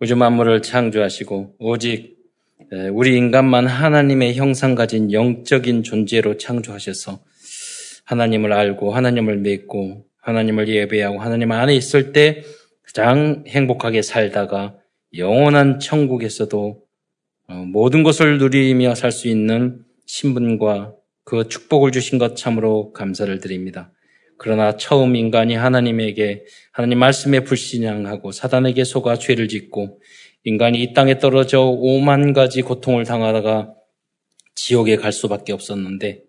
우주 만물을 창조하시고 오직 우리 인간만 하나님의 형상 가진 영적인 존재로 창조하셔서 하나님을 알고 하나님을 믿고 하나님을 예배하고 하나님 안에 있을 때 가장 행복하게 살다가 영원한 천국에서도 어, 모든 것을 누리며 살 수 있는 신분과 그 축복을 주신 것 참으로 감사를 드립니다. 그러나 처음 인간이 하나님에게 하나님 말씀에 불신앙하고 사단에게 속아 죄를 짓고 인간이 이 땅에 떨어져 오만 가지 고통을 당하다가 지옥에 갈 수밖에 없었는데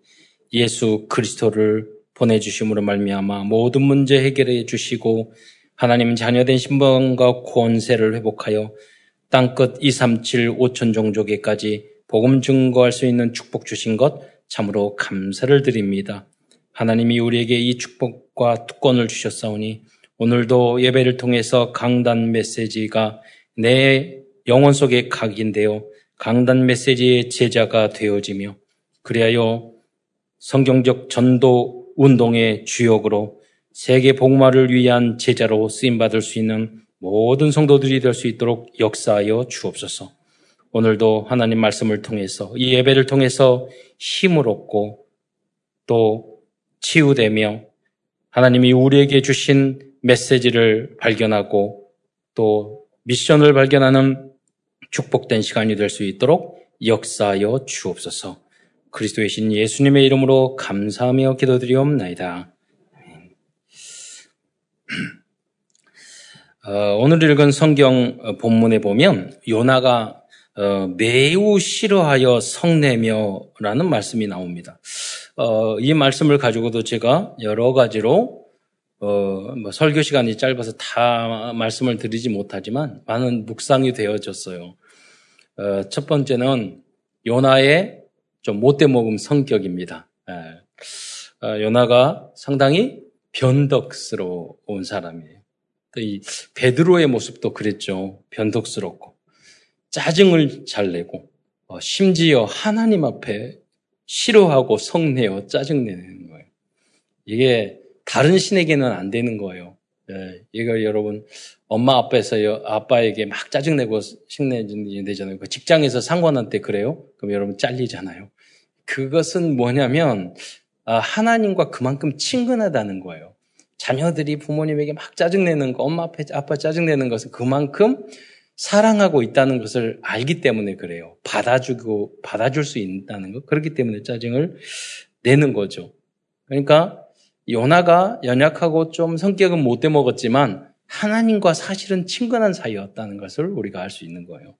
예수 그리스도를 보내주심으로 말미암아 모든 문제 해결해 주시고 하나님 자녀된 신분과 권세를 회복하여 땅끝 237 5천 종족에까지 복음 증거할 수 있는 축복 주신 것 참으로 감사를 드립니다. 하나님이 우리에게 이 축복과 특권을 주셨사오니 오늘도 예배를 통해서 강단 메시지가 내 영혼 속에 각인되어 강단 메시지의 제자가 되어지며 그리하여 성경적 전도 운동의 주역으로 세계 복마를 위한 제자로 쓰임 받을 수 있는 모든 성도들이 될 수 있도록 역사하여 주옵소서. 오늘도 하나님 말씀을 통해서 이 예배를 통해서 힘을 얻고 또 치유되며 하나님이 우리에게 주신 메시지를 발견하고 또 미션을 발견하는 축복된 시간이 될 수 있도록 역사하여 주옵소서. 그리스도의 신 예수님의 이름으로 감사하며 기도드리옵나이다. 어, 오늘 읽은 성경 본문에 보면 요나가 어, 매우 싫어하여 성내며라는 말씀이 나옵니다. 어, 이 말씀을 가지고도 제가 여러 가지로 어, 뭐 설교 시간이 짧아서 다 말씀을 드리지 못하지만 많은 묵상이 되어졌어요. 어, 첫 번째는 요나의 좀 못돼 먹음 성격입니다. 예. 어, 요나가 상당히 변덕스러운 사람이에요. 이 베드로의 모습도 그랬죠. 변덕스럽고 짜증을 잘 내고 어, 심지어 하나님 앞에 싫어하고 성내어 짜증내는 거예요. 이게 다른 신에게는 안 되는 거예요. 예, 이거 여러분 엄마 아빠에서 아빠에게 막 짜증내고 식내는 되잖아요. 그 직장에서 상관한테 그래요? 그럼 여러분 잘리잖아요. 그것은 뭐냐면 아, 하나님과 그만큼 친근하다는 거예요. 자녀들이 부모님에게 막 짜증내는 거, 엄마 앞에 아빠 짜증내는 것은 그만큼 사랑하고 있다는 것을 알기 때문에 그래요. 받아주고, 받아줄 수 있다는 것. 그렇기 때문에 짜증을 내는 거죠. 그러니까, 요나가 연약하고 좀 성격은 못돼 먹었지만, 하나님과 사실은 친근한 사이였다는 것을 우리가 알 수 있는 거예요.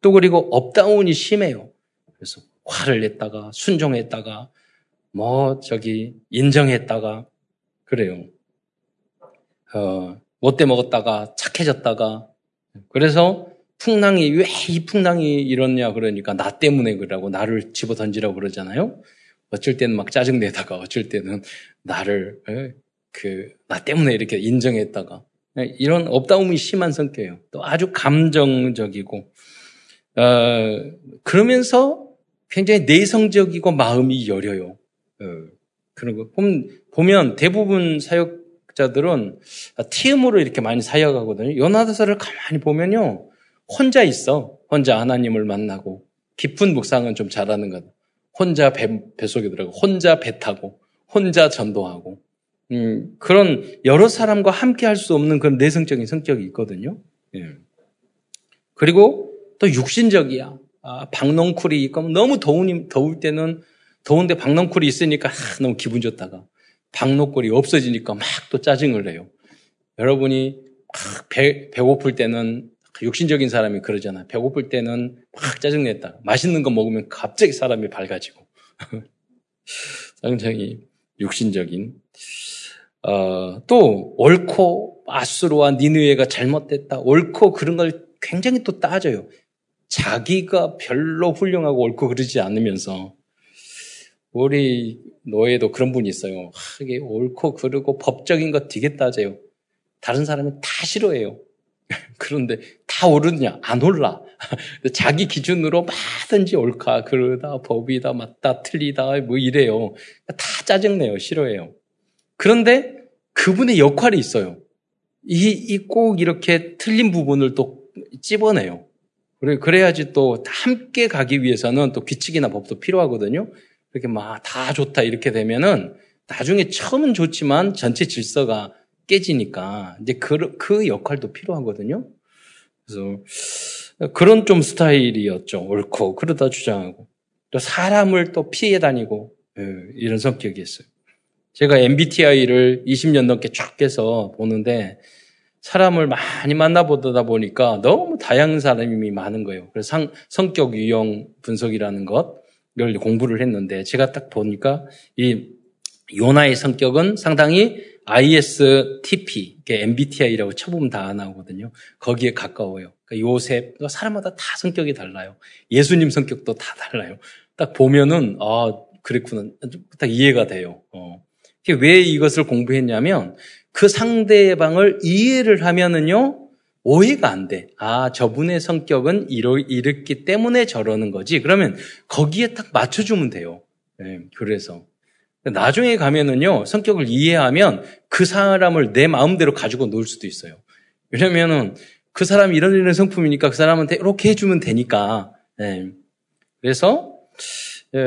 또 그리고 up down이 심해요. 그래서 화를 냈다가, 순종했다가, 뭐, 저기, 인정했다가, 그래요. 어, 못돼 먹었다가, 착해졌다가, 그래서 풍랑이 왜 이 풍랑이 이렇냐 그러니까 나 때문에 그러고 나를 집어 던지라고 그러잖아요. 어쩔 때는 막 짜증 내다가 어쩔 때는 나를 그 나 때문에 이렇게 인정했다가 이런 업다움이 심한 성격이에요. 또 아주 감정적이고 어, 그러면서 굉장히 내성적이고 마음이 여려요. 어, 그런 거 보면 대부분 사역 자들은 TM으로 이렇게 많이 사역하거든요. 요나다서를 가만히 보면요. 혼자 있어. 혼자 하나님을 만나고 깊은 묵상은 좀 잘하는 것. 혼자 배, 뱃속에 들어가고 혼자 배 타고 혼자 전도하고 음, 그런 여러 사람과 함께 할 수 없는 그런 내성적인 성격이 있거든요. 예. 그리고 또 육신적이야. 아, 박농쿨이 있고 너무 더우니, 더울 때는 더운데 박농쿨이 있으니까 아, 너무 기분 좋다가 박노골이 없어지니까 막 또 짜증을 내요. 여러분이 막 배, 배고플 때는 육신적인 사람이 그러잖아. 배고플 때는 막 짜증냈다. 맛있는 거 먹으면 갑자기 사람이 밝아지고. 상당히 육신적인. 어, 또 옳고 아수르와 니느웨가 잘못됐다. 옳고 그런 걸 굉장히 또 따져요. 자기가 별로 훌륭하고 옳고 그러지 않으면서 우리 노예도 그런 분이 있어요. 이게 옳고 그르고 법적인 거 되게 따져요. 다른 사람이 다 싫어해요. 그런데 다 옳으냐? 안 올라. 자기 기준으로 뭐든지 옳다, 그러다, 법이다, 맞다, 틀리다, 뭐 이래요. 다 짜증내요. 싫어해요. 그런데 그분의 역할이 있어요. 이, 이 꼭 이렇게 틀린 부분을 또 찝어내요. 그래, 그래야지 또 함께 가기 위해서는 또 규칙이나 법도 필요하거든요. 그렇게 막 다 좋다 이렇게 되면은 나중에 처음은 좋지만 전체 질서가 깨지니까 이제 그, 그 역할도 필요하거든요. 그래서 그런 좀 스타일이었죠. 옳고 그러다 주장하고 또 사람을 또 피해 다니고 예, 이런 성격이 있어요. 제가 MBTI를 20년 넘게 쭉 해서 보는데 사람을 많이 만나보다 보니까 너무 다양한 사람이 많은 거예요. 그래서 상, 성격 유형 분석이라는 것 을 공부를 했는데 제가 딱 보니까 이 요나의 성격은 상당히 ISTP, MBTI라고 쳐보면 다 나오거든요. 거기에 가까워요. 그러니까 요셉, 사람마다 다 성격이 달라요. 예수님 성격도 다 달라요. 딱 보면은, 아, 그랬구나. 딱 이해가 돼요. 어. 왜 이것을 공부했냐면, 그 상대방을 이해를 하면은요, 오해가 안 돼. 아, 저분의 성격은 이러, 이렇기 때문에 저러는 거지. 그러면 거기에 딱 맞춰주면 돼요. 네, 그래서. 나중에 가면은요, 성격을 이해하면 그 사람을 내 마음대로 가지고 놀 수도 있어요. 왜냐면은 그 사람이 이런 이런 성품이니까 그 사람한테 이렇게 해주면 되니까. 네. 그래서, 에,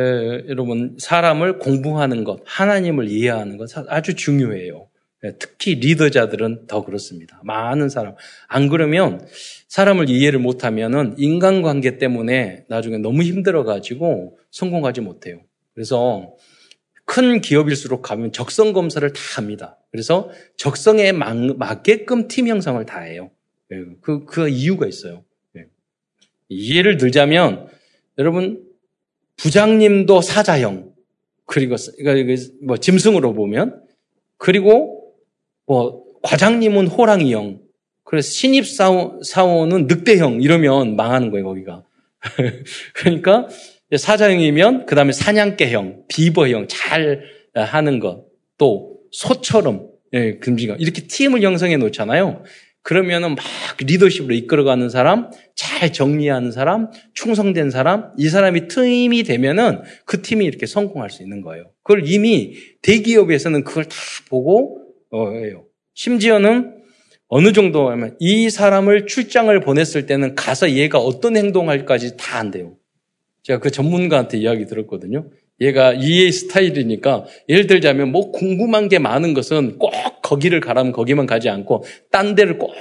여러분, 사람을 공부하는 것, 하나님을 이해하는 것 아주 중요해요. 네, 특히 리더자들은 더 그렇습니다. 많은 사람. 안 그러면 사람을 이해를 못하면은 인간관계 때문에 나중에 너무 힘들어가지고 성공하지 못해요. 그래서 큰 기업일수록 가면 적성 검사를 다 합니다. 그래서 적성에 맞게끔 팀 형성을 다 해요. 예, 그, 그 이유가 있어요. 예. 들자면, 여러분, 부장님도 사자형, 그리고, 뭐, 짐승으로 보면, 그리고, 뭐, 과장님은 호랑이형, 그래서 신입사원, 사원은 늑대형, 이러면 망하는 거예요, 거기가. 그러니까, 사자형이면 그 다음에 사냥개형, 비버형 잘 하는 것, 또 소처럼 예, 금지가 이렇게 팀을 형성해 놓잖아요. 그러면은 막 리더십으로 이끌어가는 사람, 잘 정리하는 사람, 충성된 사람, 이 사람이 팀이 되면은 그 팀이 이렇게 성공할 수 있는 거예요. 그걸 이미 대기업에서는 그걸 다 보고 어, 해요. 심지어는 어느 정도 하면 이 사람을 출장을 보냈을 때는 가서 얘가 어떤 행동할까지 다 안 돼요. 제가 그 전문가한테 이야기 들었거든요. 얘가 이의 스타일이니까 예를 들자면 뭐 궁금한 게 많은 것은 꼭 거기를 가라면 거기만 가지 않고 딴 데를 꼭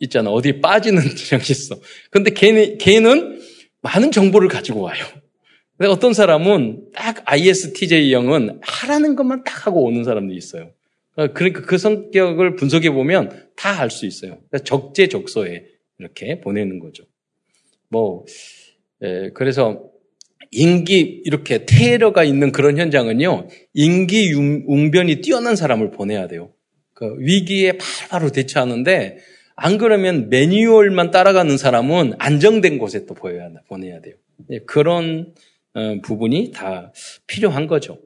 있잖아. 어디 빠지는 적이 있어. 근데 걔는, 걔는 많은 정보를 가지고 와요. 근데 어떤 사람은 딱 ISTJ형은 하라는 것만 딱 하고 오는 사람도 있어요. 그러니까 그 성격을 분석해 보면 다 알 수 있어요. 그러니까 적재적소에 이렇게 보내는 거죠. 뭐, 예, 그래서 인기 이렇게 테러가 있는 그런 현장은요 인기 웅변이 뛰어난 사람을 보내야 돼요. 그 위기에 바로바로 대처하는데 안 그러면 매뉴얼만 따라가는 사람은 안정된 곳에 또 보여야 보내야 돼요. 예, 그런 어, 부분이 다 필요한 거죠.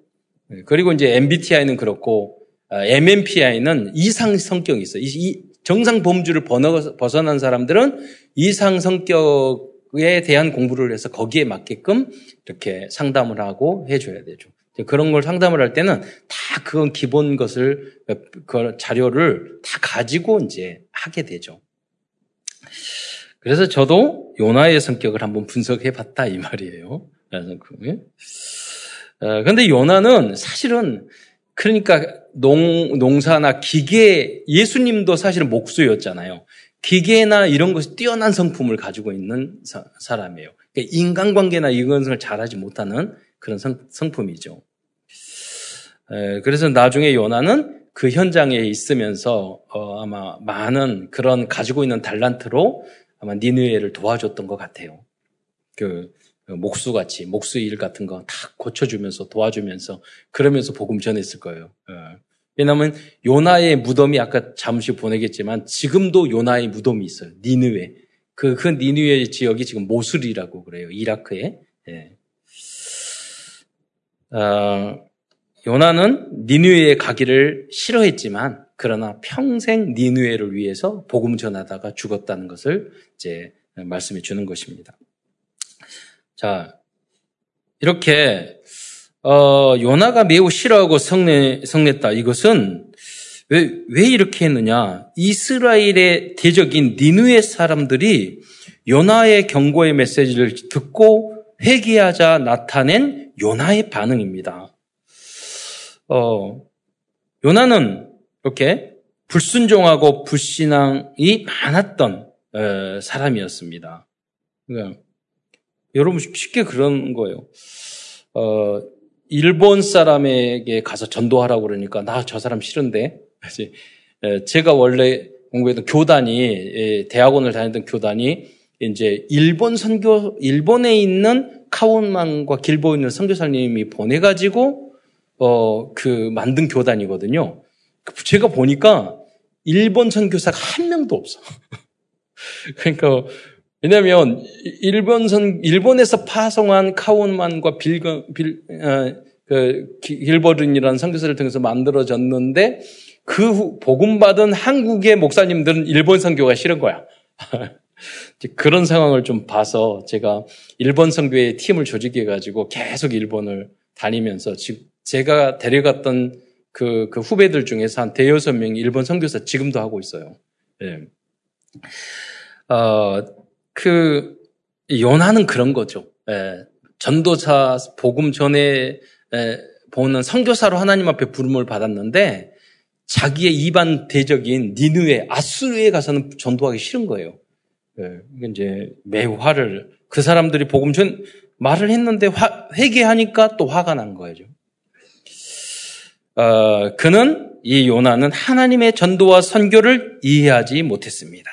예, 그리고 이제 MBTI는 그렇고 어, MMPI는 이상 성격이 있어요. 이 정상 범주를 벗어난 사람들은 이상 성격 에 대한 공부를 해서 거기에 맞게끔 이렇게 상담을 하고 해줘야 되죠. 그런 걸 상담을 할 때는 다 그건 기본 것을 그 자료를 다 가지고 이제 하게 되죠. 그래서 저도 요나의 성격을 한번 분석해 봤다 이 말이에요. 어, 근데 요나는 사실은 그러니까 농, 농사나 기계, 예수님도 사실은 목수였잖아요. 기계나 이런 것이 뛰어난 성품을 가지고 있는 사, 람이에요 그러니까 인간관계나 이런 것을 잘하지 못하는 그런 성, 성품이죠. 에, 그래서 나중에 요나는 그 현장에 있으면서 어, 아마 많은 그런 가지고 있는 달란트로 아마 니느웨를 도와줬던 것 같아요. 그, 그 목수같이 목수 일 같은 거 다 고쳐주면서 도와주면서 그러면서 복음 전했을 거예요. 어. 왜냐하면 요나의 무덤이 아까 잠시 보내겠지만 지금도 요나의 무덤이 있어요. 니느웨. 그, 그 니느웨 지역이 지금 모술이라고 그래요. 이라크에. 예. 어, 요나는 니느웨에 가기를 싫어했지만 그러나 평생 니느웨를 위해서 복음 전하다가 죽었다는 것을 이제 말씀해 주는 것입니다. 자, 이렇게 어, 요나가 매우 싫어하고 성내, 성냈다. 이것은 왜, 왜 이렇게 했느냐? 이스라엘의 대적인 니누의 사람들이 요나의 경고의 메시지를 듣고 회개하자 나타낸 요나의 반응입니다. 어, 요나는 이렇게 불순종하고 불신앙이 많았던 에, 사람이었습니다. 그러니까 여러분 쉽게 그런 거예요. 어, 일본 사람에게 가서 전도하라고 그러니까 나 저 사람 싫은데. 제가 원래 공부했던 교단이 대학원을 다녔던 교단이 이제 일본 선교 일본에 있는 카운만과 길보에 있는 선교사님이 보내가지고 어 그 만든 교단이거든요. 제가 보니까 일본 선교사가 한 명도 없어. 그러니까 왜냐하면 일본 선 일본에서 파송한 카운만과 빌거, 빌 어, 그 길버른이라는 선교사를 통해서 만들어졌는데 그 복음 받은 한국의 목사님들은 일본 선교가 싫은 거야. 그런 상황을 좀 봐서 제가 일본 선교의 팀을 조직해 가지고 계속 일본을 다니면서 제가 데려갔던 그, 그 후배들 중에서 한 대여섯 명이 일본 선교사 지금도 하고 있어요. 예. 어, 그, 연하는 그런 거죠. 예. 전도사 복음 전에 예, 보는 선교사로 하나님 앞에 부름을 받았는데 자기의 이반 대적인 니누에 아수르에 가서는 전도하기 싫은 거예요. 예, 이제 매우 화를 그 사람들이 복음 전 말을 했는데 화, 회개하니까 또 화가 난 거예요. 어, 그는 이 요나는 하나님의 전도와 선교를 이해하지 못했습니다.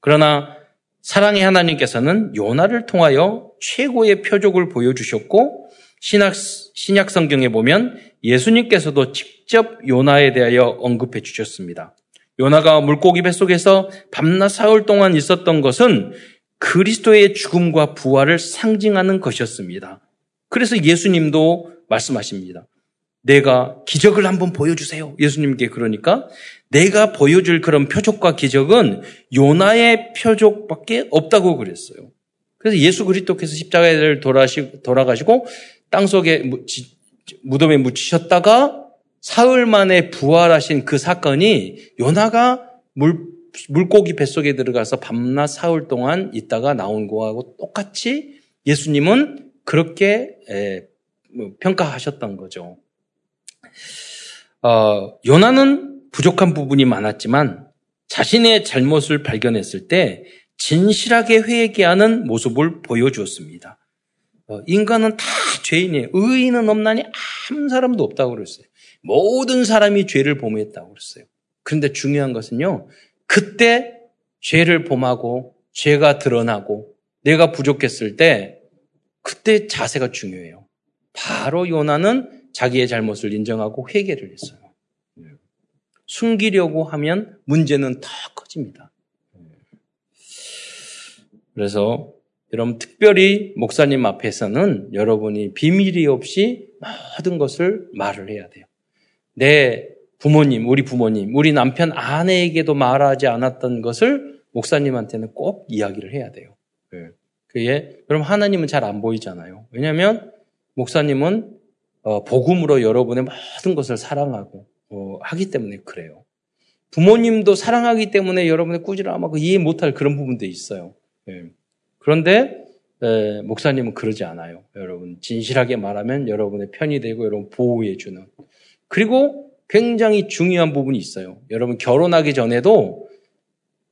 그러나 사랑의 하나님께서는 요나를 통하여 최고의 표적을 보여주셨고 신약, 신약 성경에 보면 예수님께서도 직접 요나에 대하여 언급해 주셨습니다. 요나가 물고기 뱃속에서 밤낮 사흘 동안 있었던 것은 그리스도의 죽음과 부활을 상징하는 것이었습니다. 그래서 예수님도 말씀하십니다. 내가 기적을 한번 보여주세요. 예수님께 그러니까 내가 보여줄 그런 표적과 기적은 요나의 표적밖에 없다고 그랬어요. 그래서 예수 그리스도께서 십자가를 돌아가시고 땅 속에 무덤에 묻히셨다가 사흘 만에 부활하신 그 사건이 요나가 물, 물고기 뱃속에 들어가서 밤낮 사흘 동안 있다가 나온 거하고 똑같이 예수님은 그렇게 에, 뭐 평가하셨던 거죠. 어, 요나는 부족한 부분이 많았지만 자신의 잘못을 발견했을 때 진실하게 회개하는 모습을 보여주었습니다. 어, 인간은 다 죄인이에요. 의인은 없나니 한 사람도 없다고 그랬어요. 모든 사람이 죄를 범했다고 그랬어요. 그런데 중요한 것은요. 그때 죄를 범하고 죄가 드러나고 내가 부족했을 때 그때 자세가 중요해요. 바로 요나는 자기의 잘못을 인정하고 회개를 했어요. 숨기려고 하면 문제는 더 커집니다. 그래서 여러분 특별히 목사님 앞에서는 여러분이 비밀이 없이 모든 것을 말을 해야 돼요. 내 부모님, 우리 부모님, 우리 남편 아내에게도 말하지 않았던 것을 목사님한테는 꼭 이야기를 해야 돼요. 네. 그게 그럼 하나님은 잘 안 보이잖아요. 왜냐하면 목사님은 어, 복음으로 여러분의 모든 것을 사랑하고 어, 하기 때문에 그래요. 부모님도 사랑하기 때문에 여러분의 꾸지람하고 이해 못할 그런 부분도 있어요. 네. 그런데 에, 목사님은 그러지 않아요. 여러분 진실하게 말하면 여러분의 편이 되고 여러분 보호해 주는. 그리고 굉장히 중요한 부분이 있어요. 여러분 결혼하기 전에도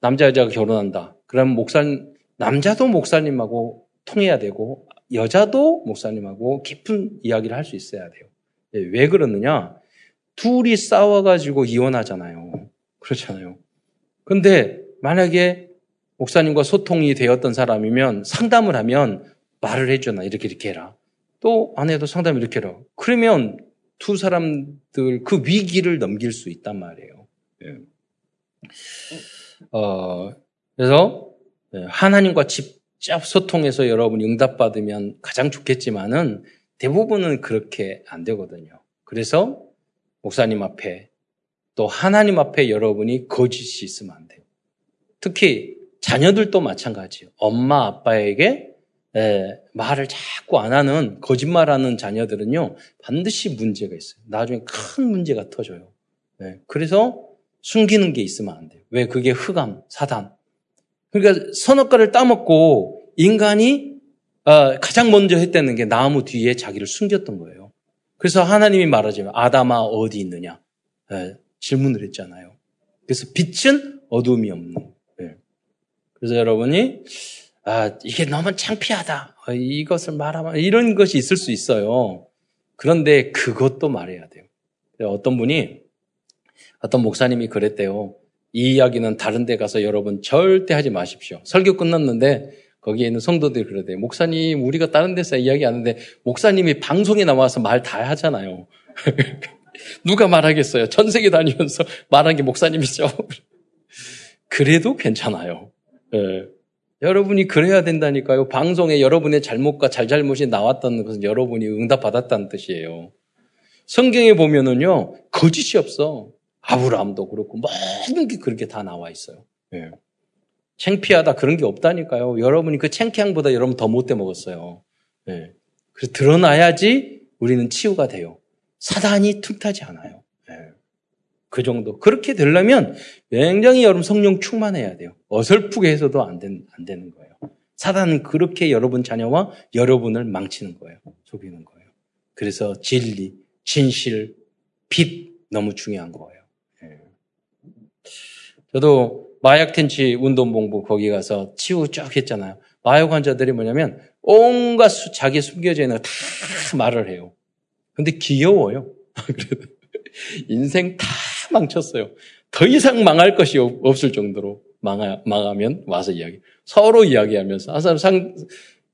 남자 여자가 결혼한다. 그럼 목사 남자도 목사님하고 통해야 되고 여자도 목사님하고 깊은 이야기를 할 수 있어야 돼요. 네, 왜 그러느냐? 둘이 싸워가지고 이혼하잖아요. 그렇잖아요. 근데 만약에 목사님과 소통이 되었던 사람이면 상담을 하면 말을 해줘나 이렇게 이렇게 해라. 또 아내도 상담 이렇게 해라. 그러면 두 사람들 그 위기를 넘길 수 있단 말이에요. 예. 어, 그래서 예, 하나님과 직접 소통해서 여러분이 응답받으면 가장 좋겠지만은 대부분은 그렇게 안 되거든요. 그래서 목사님 앞에 또 하나님 앞에 여러분이 거짓이 있으면 안 돼요. 특히 자녀들도 마찬가지예요. 엄마 아빠에게 에, 말을 자꾸 안 하는 거짓말하는 자녀들은요 반드시 문제가 있어요. 나중에 큰 문제가 터져요. 네. 그래서 숨기는 게 있으면 안 돼요. 왜? 그게 흑암, 사단. 그러니까 선악과를 따먹고 인간이 어, 가장 먼저 했다는 게 나무 뒤에 자기를 숨겼던 거예요. 그래서 하나님이 말하자면 아담아 어디 있느냐 네, 질문을 했잖아요. 그래서 빛은 어둠이 없는. 네. 그래서 여러분이 아 이게 너무 창피하다. 어, 이것을 말하면 이런 것이 있을 수 있어요. 그런데 그것도 말해야 돼요. 어떤 분이 어떤 목사님이 그랬대요. 이 이야기는 다른 데 가서 여러분 절대 하지 마십시오. 설교 끝났는데 거기에 있는 성도들이 그러대요. 목사님, 우리가 다른 데서 이야기하는데 목사님이 방송에 나와서 말 다 하잖아요. 누가 말하겠어요? 전 세계 다니면서 말한 게 목사님이죠. 그래도 괜찮아요. 네. 여러분이 그래야 된다니까요. 방송에 여러분의 잘못과 잘잘못이 나왔다는 것은 여러분이 응답받았다는 뜻이에요. 성경에 보면은요, 거짓이 없어. 아브라함도 그렇고 모든 게 그렇게 다 나와 있어요. 예. 창피하다 그런 게 없다니까요. 여러분이 그 창피함보다 여러분 더 못돼 먹었어요. 예. 그래서 드러나야지 우리는 치유가 돼요. 사단이 틈타지 않아요. 예. 그 정도. 그렇게 되려면 굉장히 여러분 성령 충만해야 돼요. 어설프게 해서도 안, 된, 안 되는 거예요. 사단은 그렇게 여러분 자녀와 여러분을 망치는 거예요. 속이는 거예요. 그래서 진리, 진실, 빛 너무 중요한 거예요. 저도 마약 텐치 운동본부 거기 가서 치유 쫙 했잖아요. 마약 환자들이 뭐냐면 온갖 수, 자기 숨겨져 있는 거 다 말을 해요. 근데 귀여워요. 인생 다 망쳤어요. 더 이상 망할 것이 없을 정도로 망하, 망하면 와서 이야기. 서로 이야기하면서 한 사람 상,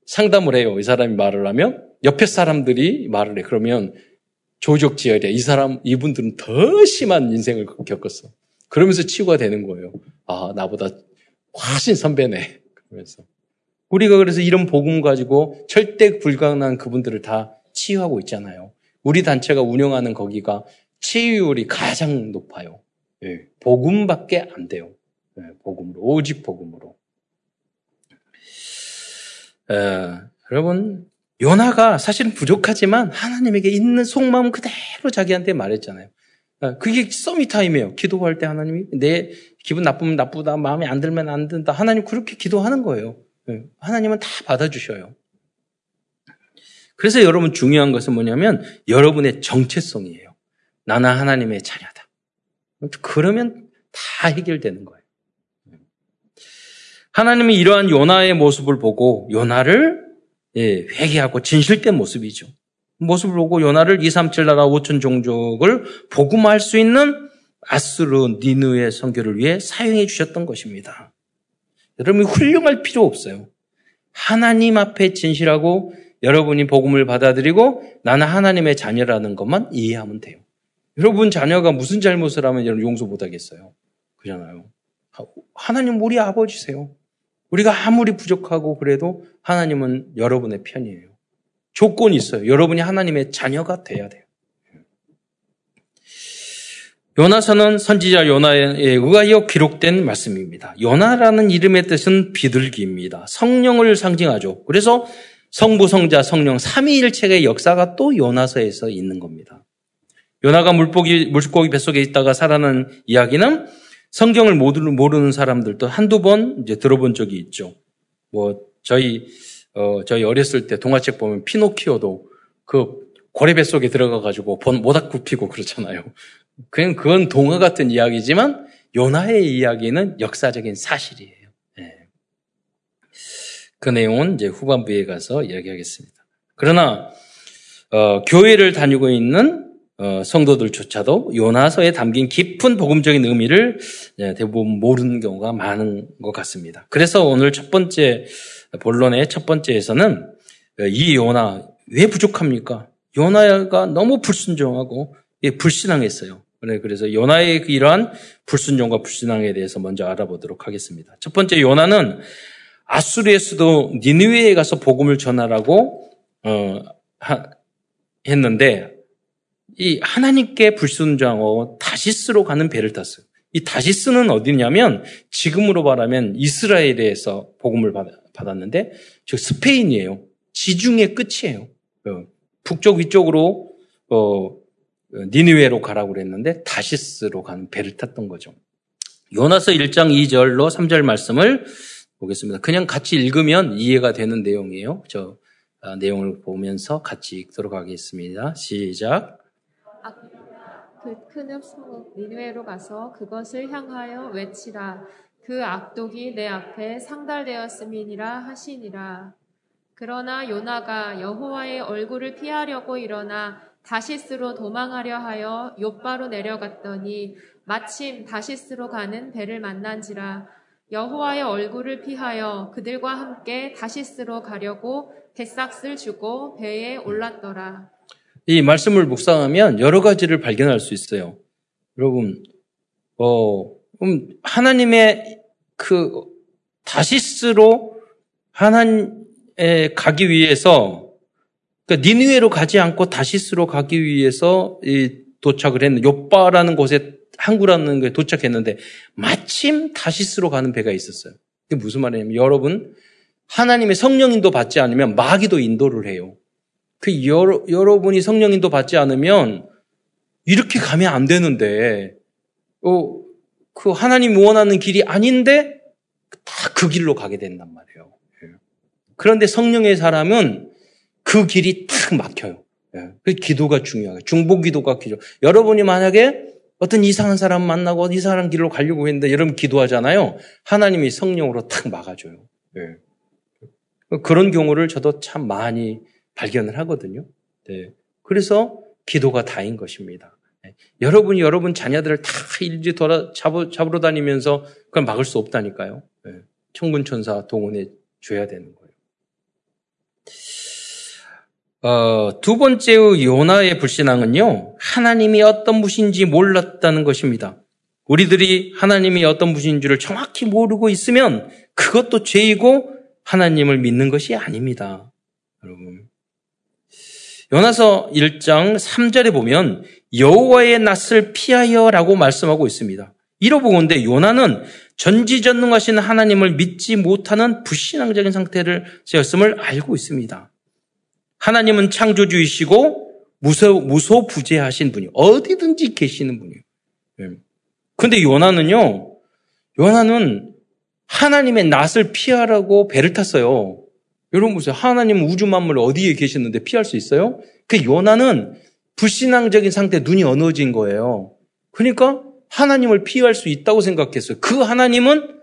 상담을 해요. 이 사람이 말을 하면 옆에 사람들이 말을 해. 그러면 조족지혈이야. 이 사람, 이분들은 더 심한 인생을 겪었어. 그러면서 치유가 되는 거예요. 아, 나보다 훨씬 선배네. 그러면서. 우리가 그래서 이런 복음 가지고 절대 불가능한 그분들을 다 치유하고 있잖아요. 우리 단체가 운영하는 거기가 치유율이 가장 높아요. 예, 복음밖에 안 돼요. 예, 복음으로 오직 복음으로. 에, 여러분 요나가 사실은 부족하지만 하나님에게 있는 속마음 그대로 자기한테 말했잖아요. 어, 그게 서밋타임이에요. 기도할 때 하나님이 내 기분 나쁘면 나쁘다, 마음에 안 들면 안 든다. 하나님 그렇게 기도하는 거예요. 예, 하나님은 다 받아주셔요. 그래서 여러분 중요한 것은 뭐냐면 여러분의 정체성이에요. 나는 하나님의 자녀다. 그러면 다 해결되는 거예요. 하나님이 이러한 요나의 모습을 보고 요나를 예, 회개하고 진실된 모습이죠. 모습을 보고 요나를 2, 3, 7 나라 5천 종족을 복음할 수 있는 아스르 니누의 선교를 위해 사용해 주셨던 것입니다. 여러분이 훌륭할 필요 없어요. 하나님 앞에 진실하고 여러분이 복음을 받아들이고 나는 하나님의 자녀라는 것만 이해하면 돼요. 여러분 자녀가 무슨 잘못을 하면 여러분 용서 못 하겠어요. 그잖아요. 하나님 우리 아버지세요. 우리가 아무리 부족하고 그래도 하나님은 여러분의 편이에요. 조건이 있어요. 여러분이 하나님의 자녀가 돼야 돼요. 요나서는 선지자 요나에 의하여 기록된 말씀입니다. 요나라는 이름의 뜻은 비둘기입니다. 성령을 상징하죠. 그래서 성부, 성자, 성령 삼위일체의 역사가 또 요나서에서 있는 겁니다. 요나가 물고기, 물고기 뱃속에 있다가 살아난 이야기는 성경을 모르는 사람들도 한두 번 이제 들어본 적이 있죠. 뭐, 저희 어, 저희 어렸을 때 동화책 보면 피노키오도 그 고래배 속에 들어가가지고 모닥불 피고 그렇잖아요. 그냥 그건 동화 같은 이야기지만 요나의 이야기는 역사적인 사실이에요. 네. 그 내용은 이제 후반부에 가서 이야기하겠습니다. 그러나 어, 교회를 다니고 있는 어, 성도들조차도 요나서에 담긴 깊은 복음적인 의미를 네, 대부분 모르는 경우가 많은 것 같습니다. 그래서 오늘 첫 번째 본론의 첫 번째에서는 이 요나 왜 부족합니까? 요나가 너무 불순종하고 불신앙했어요. 그래서 요나의 이러한 불순종과 불신앙에 대해서 먼저 알아보도록 하겠습니다. 첫 번째 요나는 아수르의 수도 니느웨에 가서 복음을 전하라고 어, 하, 했는데 이 하나님께 불순종하고 다시스로 가는 배를 탔어요. 이 다시스는 어디냐면 지금으로 말하면 이스라엘에서 복음을 받, 받았는데 저 스페인이에요. 지중해 끝이에요. 어, 북쪽 위쪽으로 어, 니느웨로 가라고 그랬는데 다시스로 가는 배를 탔던 거죠. 요나서 1장 2절로 3절 말씀을 보겠습니다. 그냥 같이 읽으면 이해가 되는 내용이에요. 저 아, 내용을 보면서 같이 읽도록 하겠습니다. 시작. 그큰 성읍 니누에로 가서 그것을 향하여 외치라. 그 악독이 내 앞에 상달되었음이니라 하시니라. 그러나 요나가 여호와의 얼굴을 피하려고 일어나 다시스로 도망하려 하여 요바로 내려갔더니 마침 다시스로 가는 배를 만난지라 여호와의 얼굴을 피하여 그들과 함께 다시스로 가려고 뱃삭을 주고 배에 올랐더라. 이 말씀을 묵상하면 여러 가지를 발견할 수 있어요. 여러분, 어, 하나님의 그 다시스로 하나님에 가기 위해서 그러니까 니느웨로 가지 않고 다시스로 가기 위해서 도착을 했는 요바라는 곳에 항구라는 게 도착했는데 마침 다시스로 가는 배가 있었어요. 이게 무슨 말이냐면 여러분 하나님의 성령인도 받지 않으면 마귀도 인도를 해요. 그 여러, 여러분이 성령인도 받지 않으면 이렇게 가면 안 되는데 어, 그 하나님 원하는 길이 아닌데 다 그 길로 가게 된단 말이에요. 예. 그런데 성령의 사람은 그 길이 탁 막혀요. 예. 그 기도가 중요해요. 중보 기도가 기도. 여러분이 만약에 어떤 이상한 사람 만나고 이상한 길로 가려고 했는데 여러분 기도하잖아요. 하나님이 성령으로 탁 막아줘요. 네. 그런 경우를 저도 참 많이 발견을 하거든요. 네. 그래서 기도가 다인 것입니다. 네. 여러분이 여러분 자녀들을 다 일일이 돌아 잡으, 잡으러 다니면서 그걸 막을 수 없다니까요. 네. 청군 천사 동원해 줘야 되는 거예요. 어, 두 번째의 요나의 불신앙은요, 하나님이 어떤 분인지 몰랐다는 것입니다. 우리들이 하나님이 어떤 분인 줄을 정확히 모르고 있으면 그것도 죄이고 하나님을 믿는 것이 아닙니다. 여러분. 요나서 1장 3절에 보면 여호와의 낯을 피하여라고 말씀하고 있습니다. 이러보건데 요나는 전지전능하신 하나님을 믿지 못하는 불신앙적인 상태를 였음을 알고 있습니다. 하나님은 창조주이시고 무소, 무소부재하신 분이 어디든지 계시는 분이에요. 예. 근데 요나는요, 요나는 하나님의 낯을 피하라고 배를 탔어요. 여러분 보세요. 하나님은 우주 만물 어디에 계셨는데 피할 수 있어요? 그 요나는 불신앙적인 상태 눈이 어두워진 거예요. 그러니까 하나님을 피할 수 있다고 생각했어요. 그 하나님은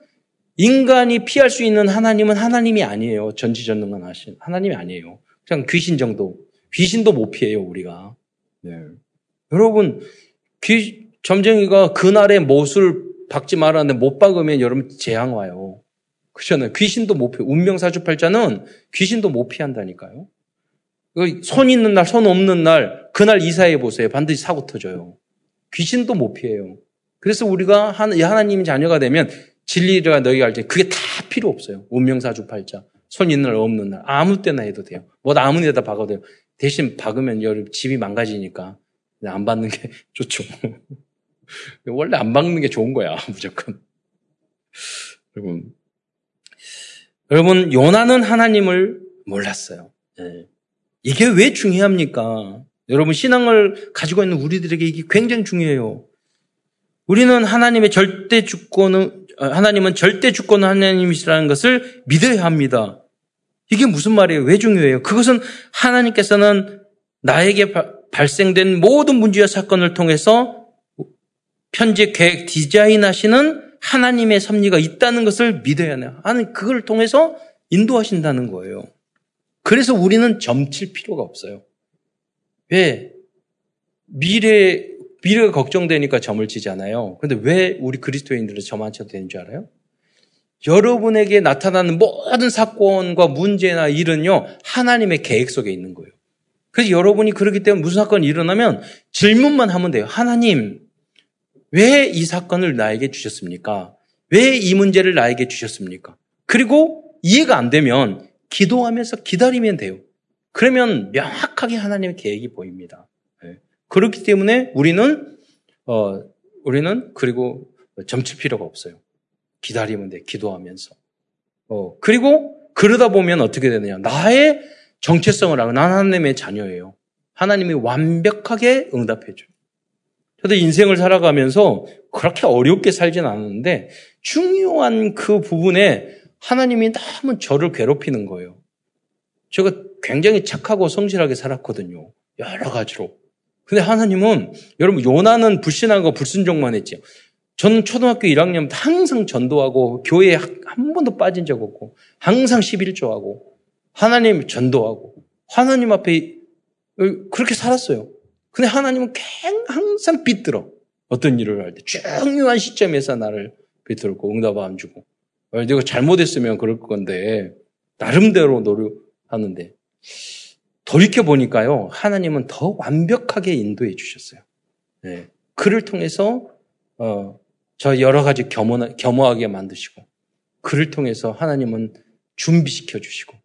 인간이 피할 수 있는 하나님은 하나님이 아니에요. 전지전능한 하신 하나님이 아니에요. 그냥 귀신 정도. 귀신도 못 피해요, 우리가. 네. 여러분, 귀, 점쟁이가 그날의 못을 박지 말았는데 못 박으면 여러분 재앙 와요. 그렇잖아요. 귀신도 못 피해. 운명사주팔자는 귀신도 못 피한다니까요. 그손 있는 날, 손 없는 날, 그날 이사해 보세요. 반드시 사고 터져요. 귀신도 못 피해요. 그래서 우리가 하나님 자녀가 되면 진리가 너희가 알지. 그게 다 필요 없어요. 운명사주팔자. 손 있는 날 없는 날 아무 때나 해도 돼요. 뭐 아무 데다 박아도 돼요. 대신 박으면 집이 망가지니까 안 받는 게 좋죠. 원래 안 박는 게 좋은 거야 무조건. 여러분, 여러분 요나는 하나님을 몰랐어요. 네. 이게 왜 중요합니까? 여러분 신앙을 가지고 있는 우리들에게 이게 굉장히 중요해요. 우리는 하나님의 절대 주권은 하나님은 절대 주권은 하나님이시라는 것을 믿어야 합니다. 이게 무슨 말이에요? 왜 중요해요? 그것은 하나님께서는 나에게 발생된 모든 문제와 사건을 통해서 편집 계획 디자인하시는 하나님의 섭리가 있다는 것을 믿어야 해요. 하나님 그걸 통해서 인도하신다는 거예요. 그래서 우리는 점칠 필요가 없어요. 왜? 미래, 미래가 걱정되니까 점을 치잖아요. 근데 왜 우리 그리스도인들은 점 안 쳐도 되는 줄 알아요? 여러분에게 나타나는 모든 사건과 문제나 일은요, 하나님의 계획 속에 있는 거예요. 그래서 여러분이 그러기 때문에 무슨 사건이 일어나면 질문만 하면 돼요. 하나님, 왜 이 사건을 나에게 주셨습니까? 왜 이 문제를 나에게 주셨습니까? 그리고 이해가 안 되면 기도하면서 기다리면 돼요. 그러면 명확하게 하나님의 계획이 보입니다. 네. 그렇기 때문에 우리는, 어, 우리는 그리고 점칠 필요가 없어요. 기다리면 돼, 기도하면서. 어, 그리고 그러다 보면 어떻게 되느냐. 나의 정체성을 알고 난 하나님의 자녀예요. 하나님이 완벽하게 응답해 줘요. 저도 인생을 살아가면서 그렇게 어렵게 살진 않았는데 중요한 그 부분에 하나님이 너무 저를 괴롭히는 거예요. 제가 굉장히 착하고 성실하게 살았거든요. 여러 가지로. 근데 하나님은 여러분 요나는 불신하고 불순종만 했죠. 저는 초등학교 1학년 때 항상 전도하고 교회에 한 번도 빠진 적 없고 항상 11조하고 하나님 전도하고 하나님 앞에 그렇게 살았어요. 근데 하나님은 항상 빗들어. 어떤 일을 할 때 중요한 시점에서 나를 빗들고 응답 안 주고 내가 잘못했으면 그럴 건데 나름대로 노력하는데 돌이켜 보니까요 하나님은 더 완벽하게 인도해 주셨어요. 네. 그를 통해서 어, 저 여러 가지 겸허, 겸허하게 만드시고 그를 통해서 하나님은 준비시켜 주시고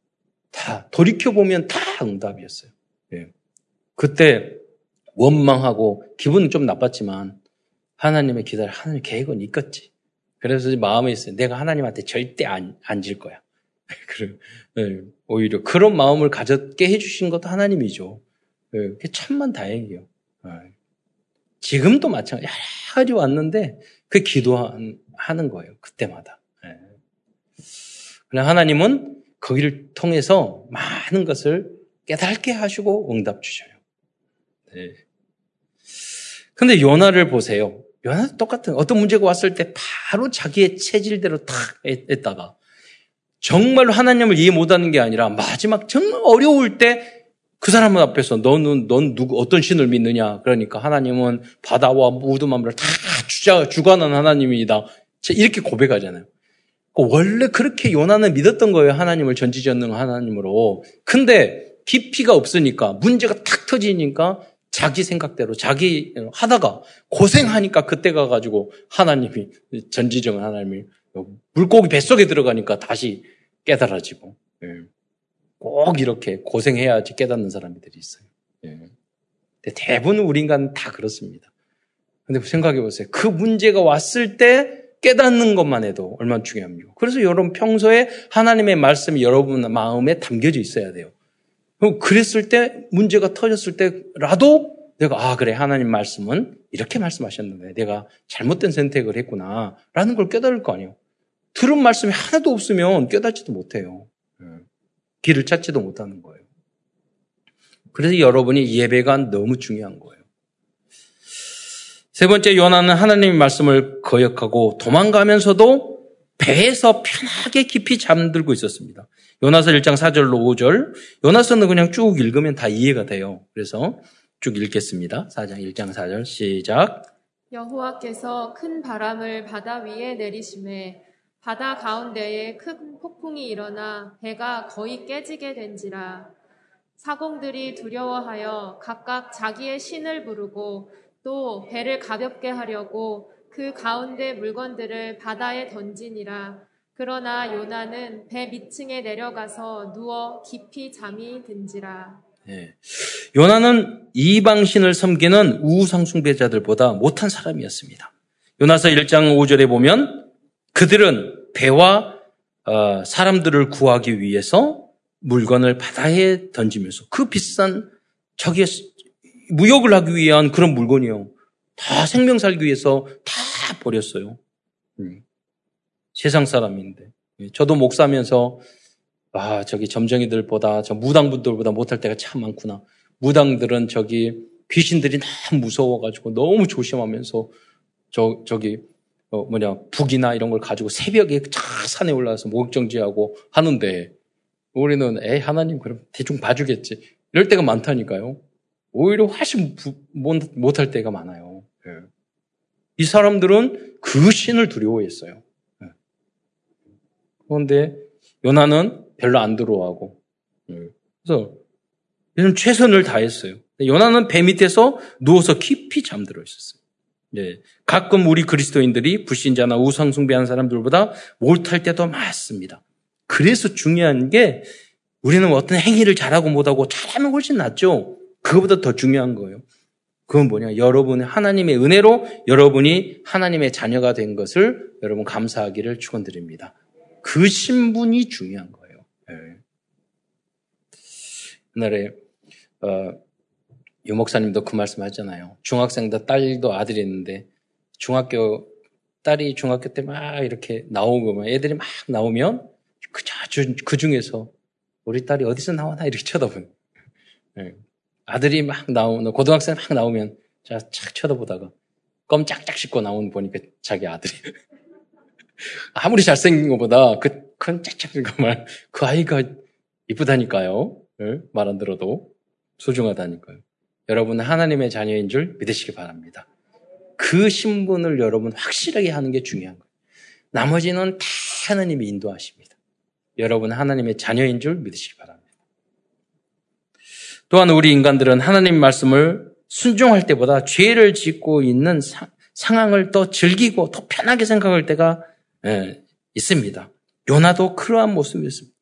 다 돌이켜 보면 다 응답이었어요. 네. 그때 원망하고 기분은 좀 나빴지만 하나님의 기다려 하나님 계획은 있겠지. 그래서 마음에 있어요. 내가 하나님한테 절대 안, 안 질 거야. 네, 오히려 그런 마음을 가졌게 해주신 것도 하나님이죠. 네, 그게 참만 다행이에요. 네. 지금도 마찬가지. 여러 가지 왔는데 그 기도하는 거예요. 그때마다. 네. 그러 하나님은 거기를 통해서 많은 것을 깨닫게 하시고 응답 주셔요. 네. 근데 요나를 보세요. 요나도 똑같은 어떤 문제가 왔을 때 바로 자기의 체질대로 탁 했다가 정말로 하나님을 이해 못하는 게 아니라 마지막 정말 어려울 때 그 사람 앞에서 너는 넌 누구 어떤 신을 믿느냐 그러니까 하나님은 바다와 무드만물을 다 주자 주관한 하나님이다 이렇게 고백하잖아요. 그 원래 그렇게 요나는 믿었던 거예요 하나님을 전지전능 하나님으로. 근데 깊이가 없으니까 문제가 탁 터지니까 자기 생각대로 자기 하다가 고생하니까 그때 가가지고 하나님이 전지정 하나님이 물고기 뱃속에 들어가니까 다시 깨달아지고 예. 꼭 이렇게 고생해야지 깨닫는 사람들이 있어요. 예. 대부분 우리 인간은 다 그렇습니다. 근데 생각해 보세요. 그 문제가 왔을 때 깨닫는 것만 해도 얼마나 중요합니까? 그래서 여러분 평소에 하나님의 말씀이 여러분 마음에 담겨져 있어야 돼요. 그랬을 때 문제가 터졌을 때라도 내가 아 그래 하나님 말씀은 이렇게 말씀하셨는데 내가 잘못된 선택을 했구나라는 걸 깨달을 거 아니에요. 들은 말씀이 하나도 없으면 깨닫지도 못해요. 예. 길을 찾지도 못하는 거예요. 그래서 여러분이 예배가 너무 중요한 거예요. 세 번째 요나는 하나님의 말씀을 거역하고 도망가면서도 배에서 편하게 깊이 잠들고 있었습니다. 요나서 1장 4절로 5절. 요나서는 그냥 쭉 읽으면 다 이해가 돼요. 그래서 쭉 읽겠습니다. 4장 1장 4절 시작. 여호와께서 큰 바람을 바다 위에 내리심에 바다 가운데에 큰 폭풍이 일어나 배가 거의 깨지게 된지라 사공들이 두려워하여 각각 자기의 신을 부르고 또 배를 가볍게 하려고 그 가운데 물건들을 바다에 던지니라 그러나 요나는 배 밑층에 내려가서 누워 깊이 잠이 든지라. 네. 요나는 이방신을 섬기는 우상숭배자들보다 못한 사람이었습니다. 요나서 1장 5절에 보면 그들은 배와 어, 사람들을 구하기 위해서 물건을 바다에 던지면서 그 비싼 저기 무역을 하기 위한 그런 물건이요. 다 생명 살기 위해서 다 버렸어요. 음. 세상 사람인데. 예, 저도 목사면서 아, 저기 점쟁이들보다, 저 무당분들보다 못할 때가 참 많구나. 무당들은 저기 귀신들이 너무 무서워가지고 너무 조심하면서 저, 저기, 어, 뭐냐, 북이나 이런 걸 가지고 새벽에 차 산에 올라가서 목욕정지하고 하는데 우리는 에 하나님 그럼 대충 봐주겠지. 이럴 때가 많다니까요. 오히려 훨씬 부, 못, 못할 때가 많아요. 예. 이 사람들은 그 신을 두려워했어요. 그런데 요나는 별로 안 들어하고 예. 그래서 요즘 최선을 다했어요. 요나는 배 밑에서 누워서 깊이 잠들어 있었어요. 네. 가끔 우리 그리스도인들이 불신자나 우상 숭배하는 사람들보다 못할 때도 많습니다. 그래서 중요한 게 우리는 어떤 행위를 잘하고 못하고 잘하면 훨씬 낫죠. 그거보다 더 중요한 거예요. 그건 뭐냐? 여러분의 하나님의 은혜로 여러분이 하나님의 자녀가 된 것을 여러분 감사하기를 축원드립니다. 그 신분이 중요한 거예요. 네. 옛날에 어, 유 목사님도 그 말씀 하잖아요. 중학생도 딸도 아들이 있는데 중학교 딸이 중학교 때 막 이렇게 나오고 애들이 막 나오면 그, 그 중에서 우리 딸이 어디서 나오나 이렇게 쳐다보는. 네. 아들이 막 나오는 고등학생 막 나오면 제가 착 쳐다보다가 껌 짝짝 씹고 나오는 보니까 자기 아들이 아무리 잘생긴 것보다 그 큰 짝짝 씹고 말그 아이가 이쁘다니까요. 네? 말안 들어도 소중하다니까요. 여러분 하나님의 자녀인 줄 믿으시기 바랍니다. 그 신분을 여러분 확실하게 하는 게 중요한 거예요. 나머지는 다 하나님이 인도하십니다. 여러분 하나님의 자녀인 줄 믿으시기 바랍니다. 또한 우리 인간들은 하나님 말씀을 순종할 때보다 죄를 짓고 있는 사, 상황을 더 즐기고 더 편하게 생각할 때가 예, 있습니다. 요나도 그러한 모습이었습니다.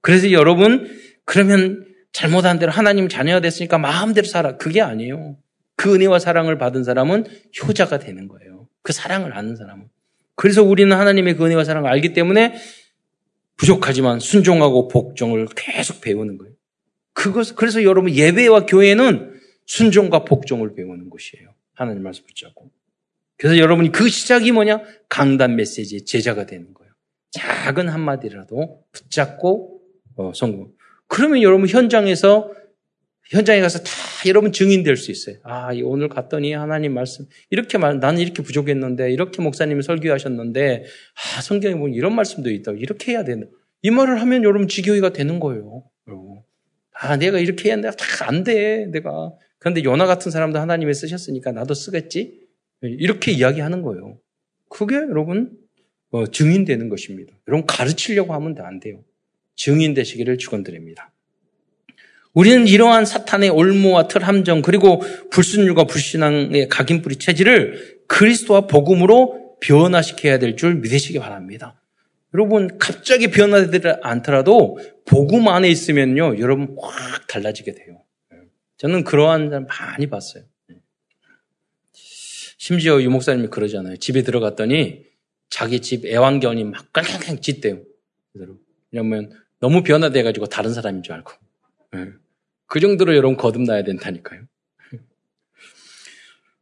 그래서 여러분 그러면 잘못한 대로 하나님 자녀가 됐으니까 마음대로 살아. 그게 아니에요. 그 은혜와 사랑을 받은 사람은 효자가 되는 거예요. 그 사랑을 아는 사람은. 그래서 우리는 하나님의 그 은혜와 사랑을 알기 때문에 부족하지만 순종하고 복종을 계속 배우는 거예요. 그것, 그래서 여러분 예배와 교회는 순종과 복종을 배우는 곳이에요. 하나님 말씀 붙잡고. 그래서 여러분이 그 시작이 뭐냐? 강단 메시지의 제자가 되는 거예요. 작은 한마디라도 붙잡고 어, 성공. 그러면 여러분 현장에서 현장에 가서 다 여러분 증인될 수 있어요. 아, 오늘 갔더니 하나님 말씀, 이렇게 말, 나는 이렇게 부족했는데, 이렇게 목사님이 설교하셨는데, 아, 성경에 보면 이런 말씀도 있다. 이렇게 해야 된다. 이 말을 하면 여러분 지교회가 되는 거예요. 여러분. 아, 내가 이렇게 해야 된다. 다안 돼. 내가. 그런데 요나 같은 사람도 하나님이 쓰셨으니까 나도 쓰겠지? 이렇게 이야기하는 거예요. 그게 여러분, 어, 증인되는 것입니다. 여러분 가르치려고 하면 안 돼요. 증인되시기를 축원드립니다. 우리는 이러한 사탄의 올무와 틀 함정 그리고 불순율과 불신앙의 각인뿌리 체질을 그리스도와 복음으로 변화시켜야 될 줄 믿으시기 바랍니다. 여러분 갑자기 변화되지 않더라도 복음 안에 있으면요 여러분 확 달라지게 돼요. 저는 그러한 사람 많이 봤어요. 심지어 유 목사님이 그러잖아요. 집에 들어갔더니 자기 집 애완견이 막 깡깡깡 짖대요. 왜냐면 너무 변화돼가지고 다른 사람인 줄 알고. 그 정도로 여러분 거듭나야 된다니까요.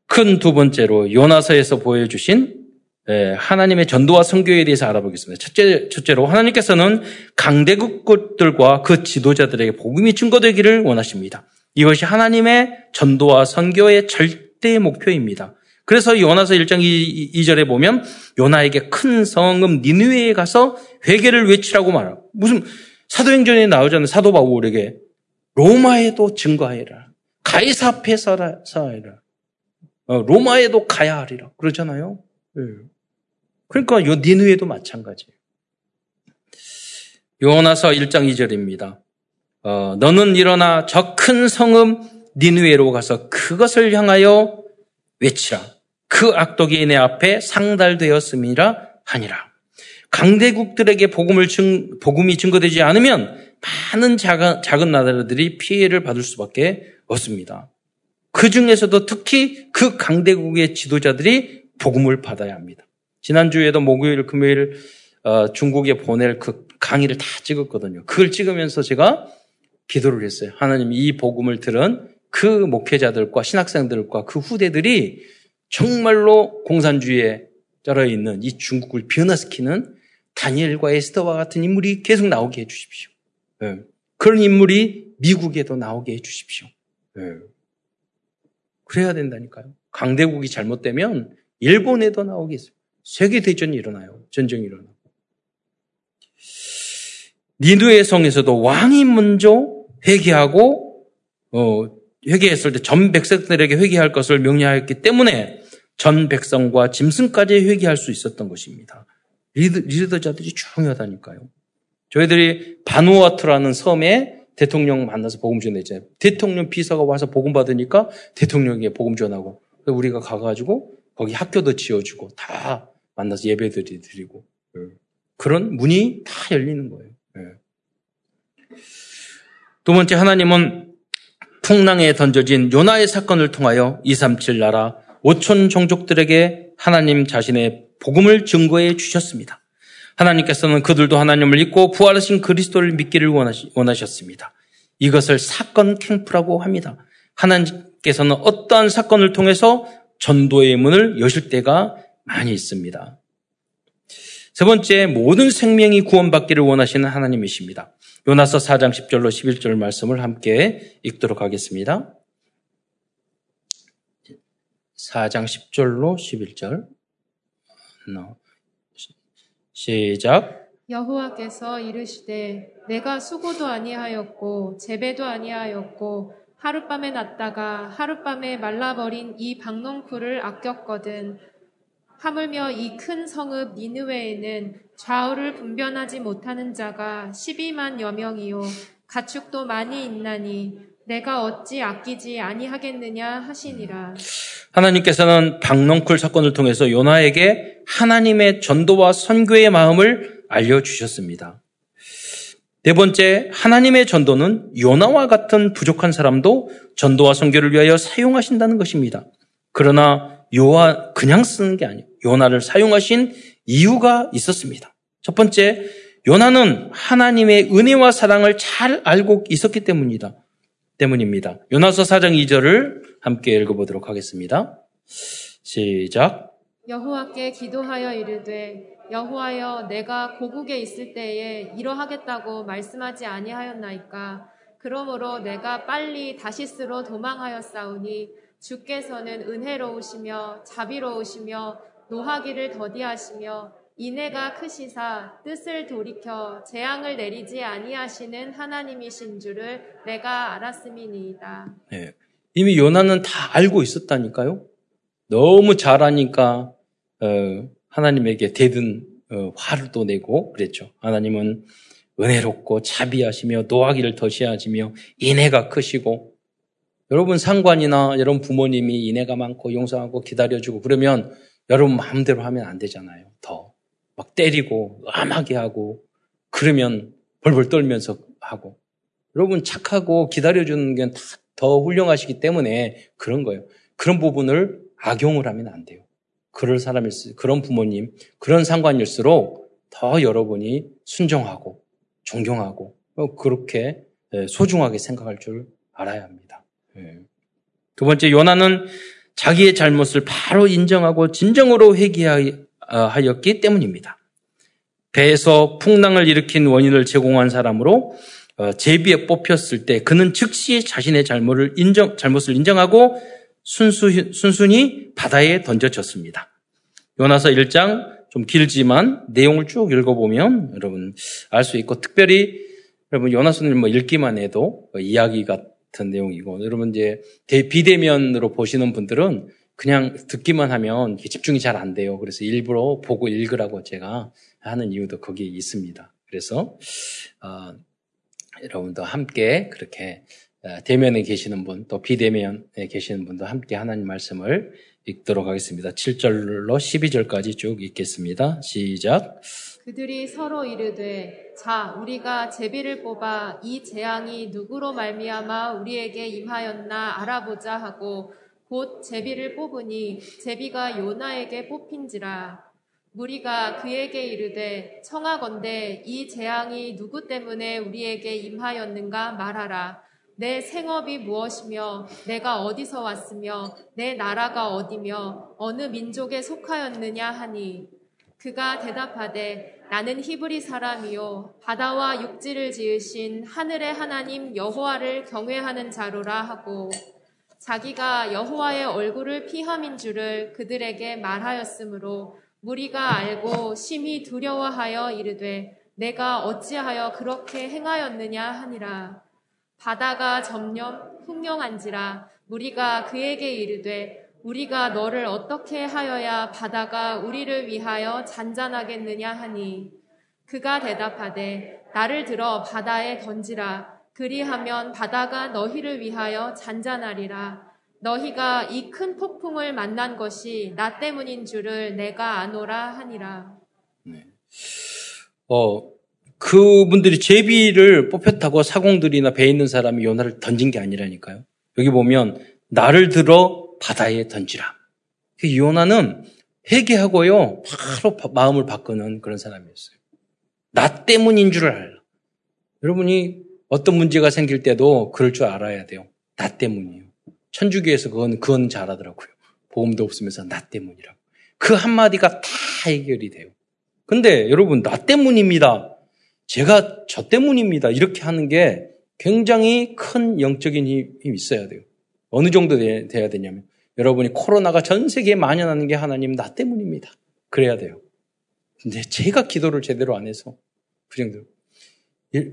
큰 두 번째로 요나서에서 보여주신 예, 하나님의 전도와 선교에 대해서 알아보겠습니다. 첫째, 첫째로 하나님께서는 강대국들과 그 지도자들에게 복음이 증거되기를 원하십니다. 이것이 하나님의 전도와 선교의 절대 목표입니다. 그래서 요나서 1장 2, 절에 보면 요나에게 큰 성읍 니누에에 가서 회개를 외치라고 말하고 무슨 사도행전에 나오잖아요. 사도 바울에게 로마에도 증거하여라. 가이사 앞에 서하여라. 어, 로마에도 가야 하리라. 그러잖아요. 네. 그러니까 요 니누에도 마찬가지예요. 요나서 1장 2절입니다. 어, 너는 일어나 저 큰 성읍 니누에로 가서 그것을 향하여 외치라. 그 악독이 내 앞에 상달되었음이라 하니라. 강대국들에게 복음을 증, 복음이 증거되지 않으면 많은 작은, 작은 나라들이 피해를 받을 수밖에 없습니다. 그 중에서도 특히 그 강대국의 지도자들이 복음을 받아야 합니다. 지난주에도 목요일, 금요일 어, 중국에 보낼 그 강의를 다 찍었거든요. 그걸 찍으면서 제가 기도를 했어요. 하나님 이 복음을 들은 그 목회자들과 신학생들과 그 후대들이 정말로 공산주의에 쩔어 있는 이 중국을 변화시키는 다니엘과 에스더와 같은 인물이 계속 나오게 해주십시오. 네. 그런 인물이 미국에도 나오게 해주십시오. 네. 그래야 된다니까요. 강대국이 잘못되면 일본에도 나오겠어요. 세계대전이 일어나요. 전쟁이 일어나고. 니누의 성에서도 왕이 먼저 회개하고, 어, 회개했을 때 전 백성들에게 회개할 것을 명령하였기 때문에 전 백성과 짐승까지 회개할 수 있었던 것입니다. 리더, 리더 자들이 중요하다니까요. 저희들이 바누아투라는 섬에 대통령 만나서 복음 전했잖아요. 대통령 비서가 와서 복음 받으니까 대통령에게 복음 전하고 우리가 가가지고 거기 학교도 지어주고 다 만나서 예배들이 드리고 예. 그런 문이 다 열리는 거예요. 예. 두 번째 하나님은 풍랑에 던져진 요나의 사건을 통하여 237 나라 5천 종족들에게 하나님 자신의 복음을 증거해 주셨습니다. 하나님께서는 그들도 하나님을 믿고 부활하신 그리스도를 믿기를 원하셨습니다. 이것을 사건 캠프라고 합니다. 하나님, 하나님께서는 어떠한 사건을 통해서 전도의 문을 여실 때가 많이 있습니다. 세 번째, 모든 생명이 구원받기를 원하시는 하나님이십니다. 요나서 4장 10절로 11절 말씀을 함께 읽도록 하겠습니다. 4장 10절로 11절. 시작. 여호와께서 이르시되 내가 수고도 아니하였고 재배도 아니하였고 하룻밤에 났다가 하룻밤에 말라버린 이 박농쿨을 아꼈거든 하물며 이 큰 성읍 니느웨에는 좌우를 분변하지 못하는 자가 12만여 명이요 가축도 많이 있나니 내가 어찌 아끼지 아니하겠느냐 하시니라. 하나님께서는 박농쿨 사건을 통해서 요나에게 하나님의 전도와 선교의 마음을 알려주셨습니다. 네 번째, 하나님의 전도는 요나와 같은 부족한 사람도 전도와 선교를 위하여 사용하신다는 것입니다. 그러나 요나 그냥 쓰는 게 아니에요. 요나를 사용하신 이유가 있었습니다. 첫 번째, 요나는 하나님의 은혜와 사랑을 잘 알고 있었기 때문이다. 때문입니다. 요나서 4장 2절을 함께 읽어보도록 하겠습니다. 시작. 여호와께 기도하여 이르되 여호와여 내가 고국에 있을 때에 이러하겠다고 말씀하지 아니하였나이까 그러므로 내가 빨리 다시스로 도망하였사오니 주께서는 은혜로우시며 자비로우시며 노하기를 더디하시며 인애가 크시사 뜻을 돌이켜 재앙을 내리지 아니하시는 하나님이신 줄을 내가 알았음이니이다. 네. 이미 요나는 다 알고 있었다니까요. 너무 잘하니까 어, 하나님에게 대든 어, 화를 또 내고 그랬죠. 하나님은 은혜롭고 자비하시며 노하기를 더시하시며 인애가 크시고 여러분 상관이나 여러분 부모님이 인애가 많고 용서하고 기다려주고 그러면 여러분 마음대로 하면 안 되잖아요. 더 막 때리고 암하게 하고 그러면 벌벌 떨면서 하고 여러분 착하고 기다려주는 게 더 훌륭하시기 때문에 그런 거예요. 그런 부분을 악용을 하면 안 돼요. 그럴 사람일 수, 그런 부모님, 그런 상관일수록 더 여러분이 순종하고 존경하고 어, 그렇게 예, 소중하게 생각할 줄 알아야 합니다. 예. 두 번째, 요나는 자기의 잘못을 바로 인정하고 진정으로 회개하 였기 때문입니다. 배에서 풍랑을 일으킨 원인을 제공한 사람으로 어, 제비에 뽑혔을 때 그는 즉시 자신의 잘못을 인정, 잘못을 인정하고 순수, 순순히 바다에 던져졌습니다. 요나서 1장 좀 길지만 내용을 쭉 읽어보면 여러분 알 수 있고 특별히 여러분 요나서는 뭐 읽기만 해도 뭐 이야기 같은 내용이고 여러분 이제 비대면으로 보시는 분들은 그냥 듣기만 하면 집중이 잘 안 돼요. 그래서 일부러 보고 읽으라고 제가 하는 이유도 거기에 있습니다. 그래서 어, 여러분도 함께 그렇게 어, 대면에 계시는 분, 또 비대면에 계시는 분도 함께 하나님 말씀을 읽도록 하겠습니다. 7절로 12절까지 쭉 읽겠습니다. 시작. 그들이 서로 이르되 자 우리가 제비를 뽑아 이 재앙이 누구로 말미암아 우리에게 임하였나 알아보자 하고 곧 제비를 뽑으니 제비가 요나에게 뽑힌지라. 무리가 그에게 이르되 청하건대 이 재앙이 누구 때문에 우리에게 임하였는가 말하라. 내 생업이 무엇이며 내가 어디서 왔으며 내 나라가 어디며 어느 민족에 속하였느냐 하니. 그가 대답하되 나는 히브리 사람이요 바다와 육지를 지으신 하늘의 하나님 여호와를 경외하는 자로라 하고 자기가 여호와의 얼굴을 피함인 줄을 그들에게 말하였으므로 무리가 알고 심히 두려워하여 이르되 내가 어찌하여 그렇게 행하였느냐 하니라. 바다가 점점 흉령한지라 무리가 그에게 이르되 우리가 너를 어떻게 하여야 바다가 우리를 위하여 잔잔하겠느냐 하니? 그가 대답하되 나를 들어 바다에 던지라 그리하면 바다가 너희를 위하여 잔잔하리라 너희가 이 큰 폭풍을 만난 것이 나 때문인 줄을 내가 아노라 하니라. 네. 어, 그분들이 제비를 뽑혔다고 사공들이나 배에 있는 사람이 요나를 던진 게 아니라니까요. 여기 보면 나를 들어 바다에 던지라. 그 요나는 회개하고요. 바로 마음을 바꾸는 그런 사람이었어요. 나 때문인 줄을 알라. 여러분이 어떤 문제가 생길 때도 그럴 줄 알아야 돼요. 나 때문이에요. 천주교에서 그건, 그건 잘하더라고요. 보험도 없으면서 나 때문이라고. 그 한마디가 다 해결이 돼요. 근데 여러분, 나 때문입니다. 제가 저 때문입니다. 이렇게 하는 게 굉장히 큰 영적인 힘이 있어야 돼요. 어느 정도 돼야 되냐면, 여러분이 코로나가 전 세계에 만연하는 게 하나님 나 때문입니다. 그래야 돼요. 근데 제가 기도를 제대로 안 해서 그 정도.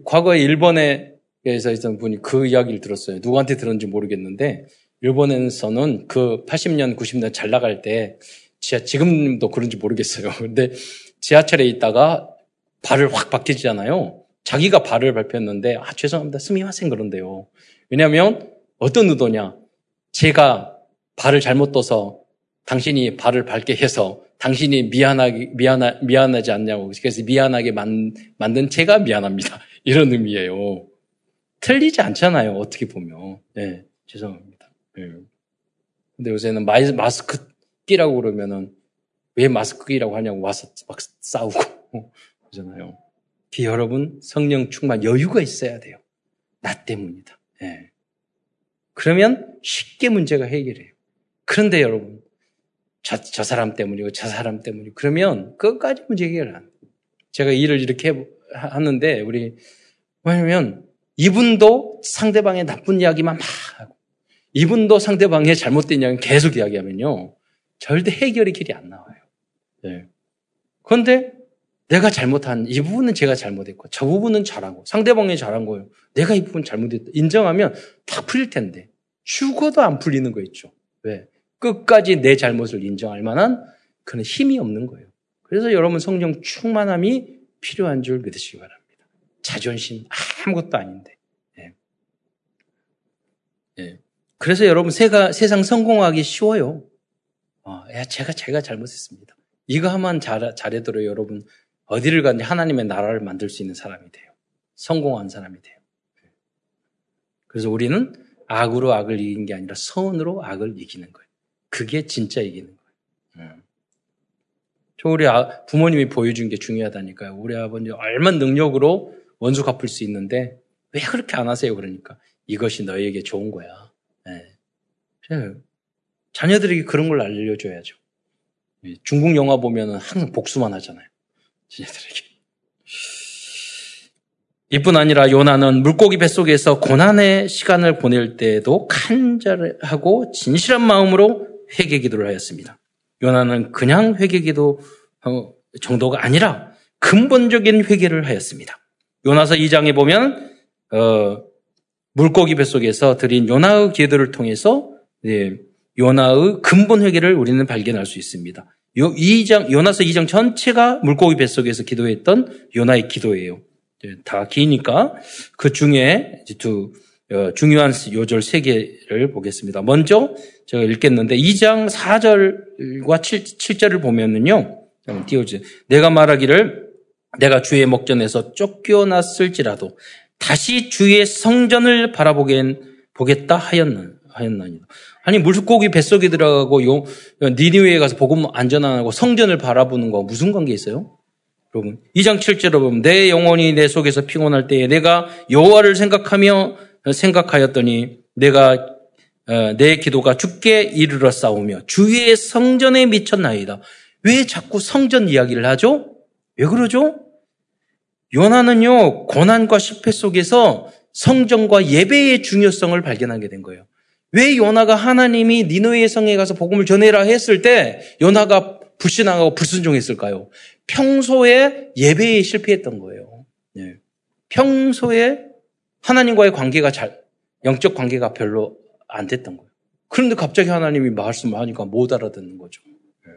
과거에 일본에서 있던 분이 그 이야기를 들었어요. 누구한테 들었는지 모르겠는데 일본에서는 그 80년, 90년 잘 나갈 때 지하, 지금도 그런지 모르겠어요. 근데 지하철에 있다가 발을 확 바뀌잖아요. 자기가 발을 밟혔는데 아 죄송합니다. 스미마생 그런데요. 왜냐하면 어떤 의도냐? 제가 발을 잘못 떠서 당신이 발을 밟게 해서 당신이 미안하게, 미안하, 미안하지 않냐고. 그래서 미안하게 만, 만든 제가 미안합니다. 이런 의미예요. 틀리지 않잖아요. 어떻게 보면. 네, 죄송합니다. 네. 근데 요새는 마이, 마스크 끼라고 그러면은 왜 마스크 끼라고 하냐고 와서 막 싸우고 그러잖아요. 여러분 성령 충만 여유가 있어야 돼요. 나 때문이다. 네. 그러면 쉽게 문제가 해결해요. 그런데 여러분 저, 저 사람 때문이고 저 사람 때문이고 그러면 끝까지 문제 해결 안. 제가 일을 이렇게 하는데 우리 왜냐면 이분도 상대방의 나쁜 이야기만 막 하고 이분도 상대방의 잘못된 이야기 계속 이야기하면요 절대 해결의 길이 안 나와요. 네. 그런데 내가 잘못한 이 부분은 제가 잘못했고 저 부분은 잘하고 상대방이 잘한 거예요. 내가 이 부분 잘못했다 인정하면 다 풀릴 텐데 죽어도 안 풀리는 거 있죠. 왜? 끝까지 내 잘못을 인정할 만한 그런 힘이 없는 거예요. 그래서 여러분 성령 충만함이 필요한 줄 믿으시기 바랍니다. 자존심 아무것도 아닌데. 예. 예. 그래서 여러분 세가, 세상 성공하기 쉬워요. 어, 야, 제가 제가 잘못했습니다. 이거 하면 잘, 잘해도록 여러분 어디를 가든지 하나님의 나라를 만들 수 있는 사람이 돼요. 성공한 사람이 돼요. 그래서 우리는 악으로 악을 이긴 게 아니라 선으로 악을 이기는 거예요. 그게 진짜 이기는 거예요. 음. 저 우리 아, 부모님이 보여준 게 중요하다니까요. 우리 아버지 얼마 능력으로 원수 갚을 수 있는데 왜 그렇게 안 하세요? 그러니까 이것이 너에게 좋은 거야. 네. 자녀들에게 그런 걸 알려줘야죠. 예, 중국 영화 보면은 항상 복수만 하잖아요. 자녀들에게. 이뿐 아니라 요나는 물고기 뱃속에서 고난의 시간을 보낼 때에도 간절하고 진실한 마음으로 회개 기도를 하였습니다. 요나는 그냥 회개 기도 어, 정도가 아니라 근본적인 회개를 하였습니다. 요나서 2장에 보면 어, 물고기 뱃속에서 드린 요나의 기도를 통해서 예, 요나의 근본 회개를 우리는 발견할 수 있습니다. 요 2장 요나서 2장 전체가 물고기 뱃속에서 기도했던 요나의 기도예요. 예, 다 기니까 그 중에 두 어, 중요한 요절 세 개를 보겠습니다. 먼저 제가 읽겠는데 2장 4절과 7, 7절을 보면은요. 띄워주세요. 내가 말하기를 내가 주의 목전에서 쫓겨났을지라도 다시 주의 성전을 바라보겠 보겠다 하였나, 하였나니. 아니, 물고기 뱃속에 들어가고 요, 니니웨에 가서 복음 안전하고 성전을 바라보는 거 무슨 관계 있어요? 여러분, 2장 7절로 보면 내 영혼이 내 속에서 피곤할 때에 내가 여호와를 생각하며 생각하였더니 내가 어, 내 기도가 죽게 이르러 싸우며 주의 성전에 미쳤나이다. 왜 자꾸 성전 이야기를 하죠? 왜 그러죠? 요나는요, 고난과 실패 속에서 성전과 예배의 중요성을 발견하게 된 거예요. 왜 요나가 하나님이 니노의 성에 가서 복음을 전해라 했을 때 요나가 불신하고 불순종했을까요? 평소에 예배에 실패했던 거예요. 네. 평소에 하나님과의 관계가 잘, 영적 관계가 별로 안 됐던 거예요. 그런데 갑자기 하나님이 말씀을 하니까 못 알아듣는 거죠. 네.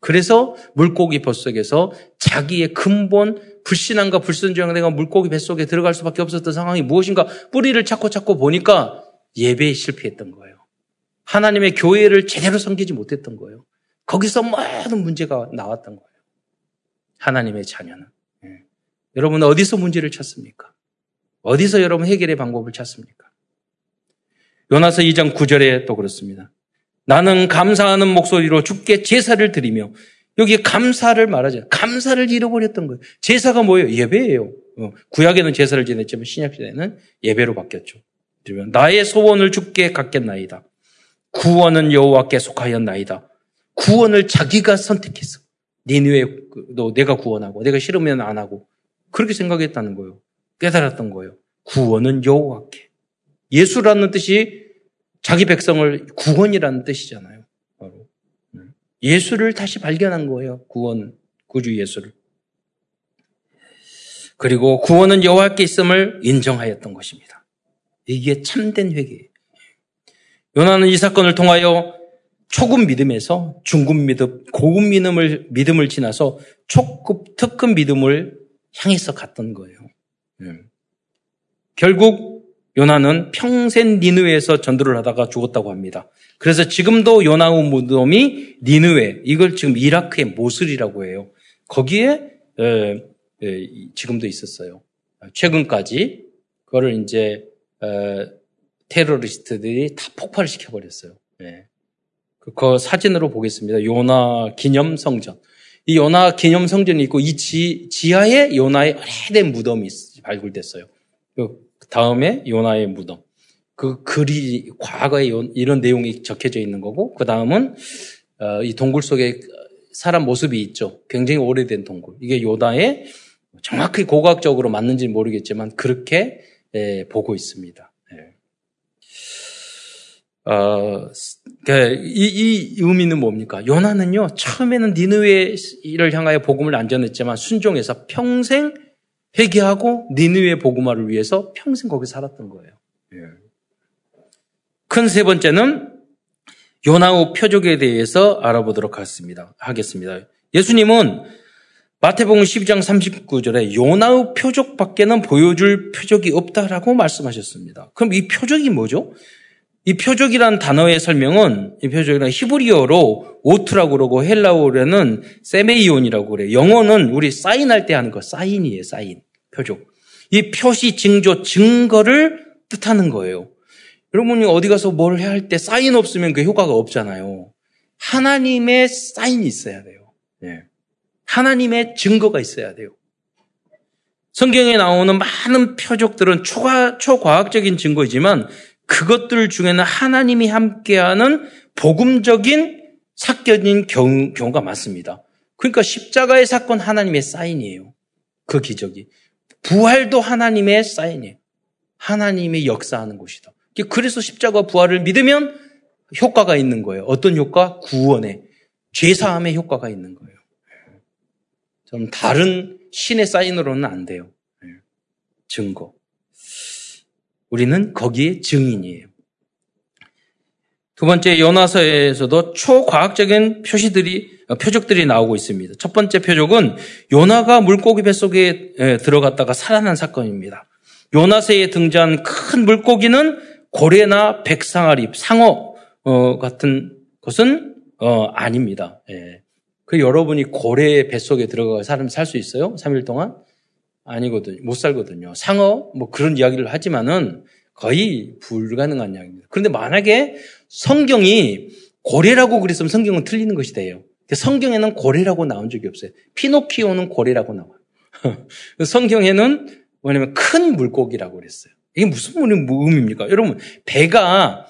그래서 물고기 뱃속에서 자기의 근본 불신앙과 불순종에 내가 물고기 뱃속에 들어갈 수밖에 없었던 상황이 무엇인가 뿌리를 찾고 찾고 보니까 예배에 실패했던 거예요. 하나님의 교회를 제대로 섬기지 못했던 거예요. 거기서 모든 문제가 나왔던 거예요. 하나님의 자녀는. 네. 여러분 어디서 문제를 찾습니까? 어디서 여러분 해결의 방법을 찾습니까? 요나서 2장 9절에 또 그렇습니다. 나는 감사하는 목소리로 죽게 제사를 드리며 여기 감사를 말하죠. 감사를 잃어버렸던 거예요. 제사가 뭐예요? 예배예요. 어, 구약에는 제사를 지냈지만 신약시대에는 예배로 바뀌었죠. 나의 소원을 주께 갖겠나이다. 구원은 여호와께 속하였나이다. 구원을 자기가 선택했어. 니누에도 내가 구원하고 내가 싫으면 안 하고 그렇게 생각했다는 거예요. 깨달았던 거예요. 구원은 여호와께. 예수라는 뜻이 자기 백성을 구원이라는 뜻이잖아요. 예수를 다시 발견한 거예요. 구원 구주 예수를. 그리고 구원은 여호와께 있음을 인정하였던 것입니다. 이게 참된 회개예요. 요나는 이 사건을 통하여 초급 믿음에서 중급 믿음, 고급 믿음을, 믿음을 지나서 초급, 특급 믿음을 향해서 갔던 거예요. 음. 결국 요나는 평생 니누에서 전도를 하다가 죽었다고 합니다. 그래서 지금도 요나우 무덤이 니누에, 이걸 지금 이라크의 모슬이라고 해요. 거기에 에, 에, 지금도 있었어요. 최근까지 그거를 이제 에, 테러리스트들이 다 폭발을 시켜 버렸어요. 네. 그 사진으로 보겠습니다. 요나 기념 성전. 이 요나 기념 성전이 있고 이 지, 지하에 요나의 오래된 무덤이 발굴됐어요. 그 다음에 요나의 무덤. 그 글이 과거에 이런 내용이 적혀져 있는 거고 그 다음은 어, 이 동굴 속에 사람 모습이 있죠. 굉장히 오래된 동굴. 이게 요나의 정확히 고각적으로 맞는지 모르겠지만 그렇게 예, 보고 있습니다. 어, 그, 이, 이 의미는 뭡니까? 요나는요, 처음에는 니느웨를 향하여 복음을 안 전했지만 순종해서 평생 회개하고 니느웨 복음화를 위해서 평생 거기 살았던 거예요. 예. 큰세 번째는 요나우 표적에 대해서 알아보도록 하겠습니다. 하겠습니다. 예수님은 마태복음 12장 39절에 요나우 표적밖에는 보여줄 표적이 없다라고 말씀하셨습니다. 그럼 이 표적이 뭐죠? 이 표적이란 단어의 설명은 이 표적이란 히브리어로 오트라고 그러고 헬라어로는 세메이온이라고 그래요. 영어는 우리 사인할 때 하는 거 사인이에요. 사인. 표적. 이 표시, 징조, 증거를 뜻하는 거예요. 여러분이 어디 가서 뭘 해야 할 때 사인 없으면 그 효과가 없잖아요. 하나님의 사인이 있어야 돼요. 네. 하나님의 증거가 있어야 돼요. 성경에 나오는 많은 표적들은 초과, 초과학적인 증거이지만 그것들 중에는 하나님이 함께하는 복음적인 사건인 경우, 경우 가 많습니다. 그러니까 십자가의 사건 하나님의 사인이에요. 그 기적이. 부활도 하나님의 사인이에요. 하나님의 역사하는 곳이다. 그래서 십자가 부활을 믿으면 효과가 있는 거예요. 어떤 효과? 구원의 죄사함의 효과가 있는 거예요. 좀 다른 신의 사인으로는 안 돼요. 증거. 우리는 거기에 증인이에요. 두 번째 요나서에서도 초과학적인 표시들이 표적들이 나오고 있습니다. 첫 번째 표적은 요나가 물고기 뱃속에 들어갔다가 살아난 사건입니다. 요나서에 등장한 큰 물고기는 고래나 백상아리, 상어 어, 같은 것은 어, 아닙니다. 예. 그 여러분이 고래 뱃속에 들어가 사람 살 수 있어요? 3일 동안? 아니거든요. 못 살거든요. 상어, 뭐 그런 이야기를 하지만은 거의 불가능한 이야기입니다. 그런데 만약에 성경이 고래라고 그랬으면 성경은 틀리는 것이 돼요. 성경에는 고래라고 나온 적이 없어요. 피노키오는 고래라고 나와요. 성경에는 뭐냐면 큰 물고기라고 그랬어요. 이게 무슨 의미입니까? 여러분, 배가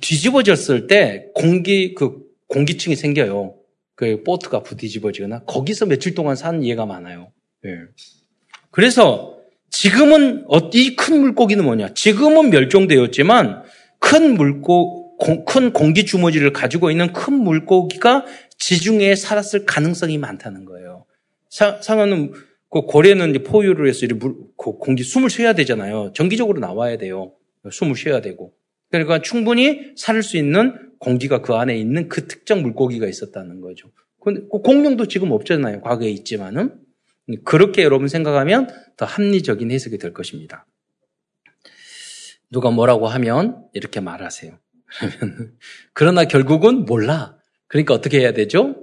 뒤집어졌을 때 공기, 그 공기층이 생겨요. 그 보트가 부뒤집어지거나 거기서 며칠 동안 사는 예가 많아요. 예. 그래서 지금은 어, 이큰 물고기는 뭐냐? 지금은 멸종되었지만 큰 물고 큰 공기 주머니를 가지고 있는 큰 물고기가 지중해에 살았을 가능성이 많다는 거예요. 상어는 그 고래는 포유를 해서 물, 그 공기 숨을 쉬어야 되잖아요. 정기적으로 나와야 돼요. 숨을 쉬어야 되고. 그러니까 충분히 살 수 있는 공기가 그 안에 있는 그 특정 물고기가 있었다는 거죠. 근데 그 공룡도 지금 없잖아요. 과거에 있지만은. 그렇게 여러분 생각하면 더 합리적인 해석이 될 것입니다. 누가 뭐라고 하면 이렇게 말하세요. 그러나 결국은 몰라. 그러니까 어떻게 해야 되죠?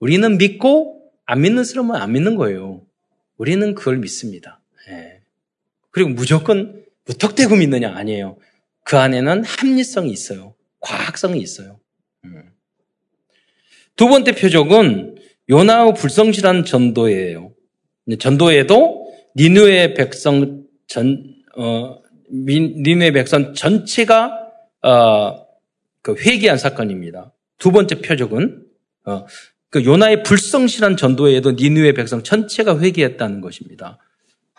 우리는 믿고 안 믿는 사람은 안 믿는 거예요. 우리는 그걸 믿습니다. 예. 그리고 무조건 무턱대고 믿느냐 아니에요. 그 안에는 합리성이 있어요. 과학성이 있어요. 음. 두 번째 표적은 요나의 불성실한 전도예요. 전도에도 니누의 백성 전, 어, 니누의 백성 전체가 어, 그 회개한 사건입니다. 두 번째 표적은 어, 그 요나의 불성실한 전도에도 니누의 백성 전체가 회개했다는 것입니다.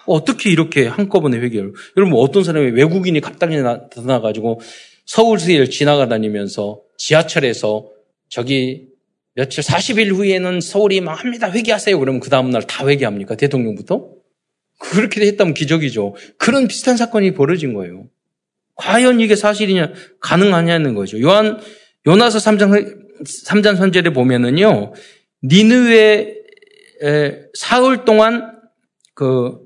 어떻게 이렇게 한꺼번에 회개를? 여러분 어떤 사람이 외국인이 갑자기 나타나가지고 서울시를 지나가다니면서 지하철에서 저기 며칠 40일 후에는 서울이 망합니다. 회개하세요. 그러면 그 다음날 다 회개합니까? 대통령부터? 그렇게 했다면 기적이죠. 그런 비슷한 사건이 벌어진 거예요. 과연 이게 사실이냐, 가능하냐는 거죠. 요한, 요나서 3장, 3장 선제를 보면은요, 니느웨 사흘 동안 그,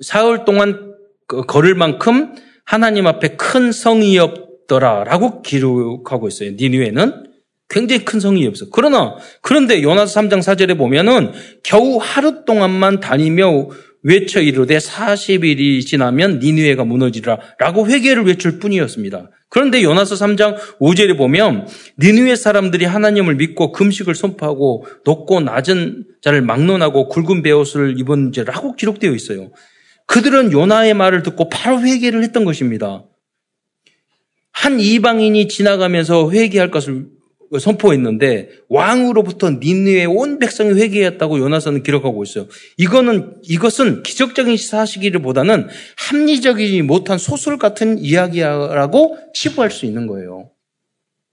사흘 동안 그 걸을 만큼 하나님 앞에 큰 성이 없더라라고 기록하고 있어요. 니느웨는. 굉장히 큰 성이 없어. 그러나 그런데 요나서 3장 4절에 보면은 겨우 하루 동안만 다니며 외쳐 이르되 40일이 지나면 니누에가 무너지라 라고 회개를 외칠 뿐이었습니다. 그런데 요나서 3장 5절에 보면 니누의 사람들이 하나님을 믿고 금식을 선포하고 높고 낮은 자를 막론하고 굵은 베옷을 입은 죄라고 기록되어 있어요. 그들은 요나의 말을 듣고 바로 회개를 했던 것입니다. 한 이방인이 지나가면서 회개할 것을 선포했는데 왕으로부터 니느의 온 백성이 회개했다고 요나서는 기록하고 있어요. 이거는 이것은 기적적인 사실이기보다는 합리적이지 못한 소설 같은 이야기라고 치부할 수 있는 거예요.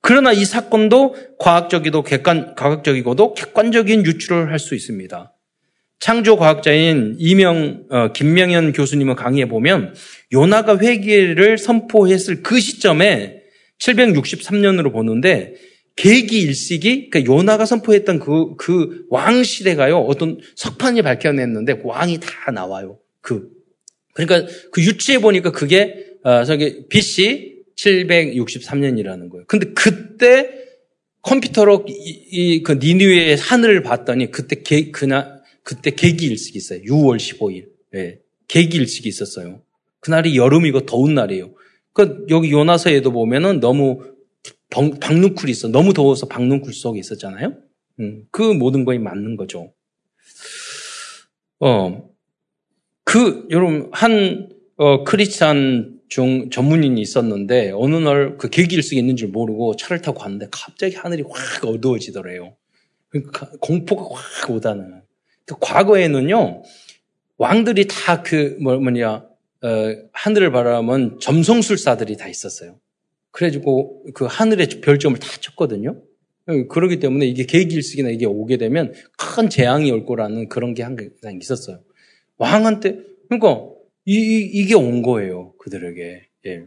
그러나 이 사건도 과학적이도 객관 과학적이고도 객관적인 유출을 할수 있습니다. 창조 과학자인 이명 어, 김명현 교수님의 강의에 보면 요나가 회개를 선포했을 그 시점에 763년으로 보는데 계기 일식이 그러니까 요나가 선포했던 그 그 왕 시대가요 어떤 석판이 밝혀냈는데 그 왕이 다 나와요. 그 그러니까 그 유치해 보니까 그게 어, 저기 BC 763년이라는 거예요. 근데 그때 컴퓨터로 이그 니누의 하늘을 봤더니 그때 개, 그날 그때 계기 일식이 있어요. 6월 15일. 예. 계기 일식이 있었어요. 그날이 여름이고 더운 날이에요. 그 여기 요나서에도 보면은 너무 박눈쿨이 있어. 너무 더워서 박눈쿨 속에 있었잖아요. 음, 그 모든 거에 맞는 거죠. 어, 그, 여러분, 한, 어, 크리스찬 중 전문인이 있었는데, 어느 날 그 계기일식이 있는 줄 모르고 차를 타고 갔는데, 갑자기 하늘이 확 어두워지더래요. 그러니까 공포가 확 오다는. 그 과거에는요, 왕들이 다 그, 뭐, 뭐냐, 어, 하늘을 바라면 점성술사들이 다 있었어요. 그래가지고 그 하늘에 별점을 다 쳤거든요. 그러기 때문에 이게 계기일식이나 이게 오게 되면 큰 재앙이 올 거라는 그런 게 항상 있었어요. 왕한테, 그러니까 이, 이 게 온 거예요. 그들에게. 예.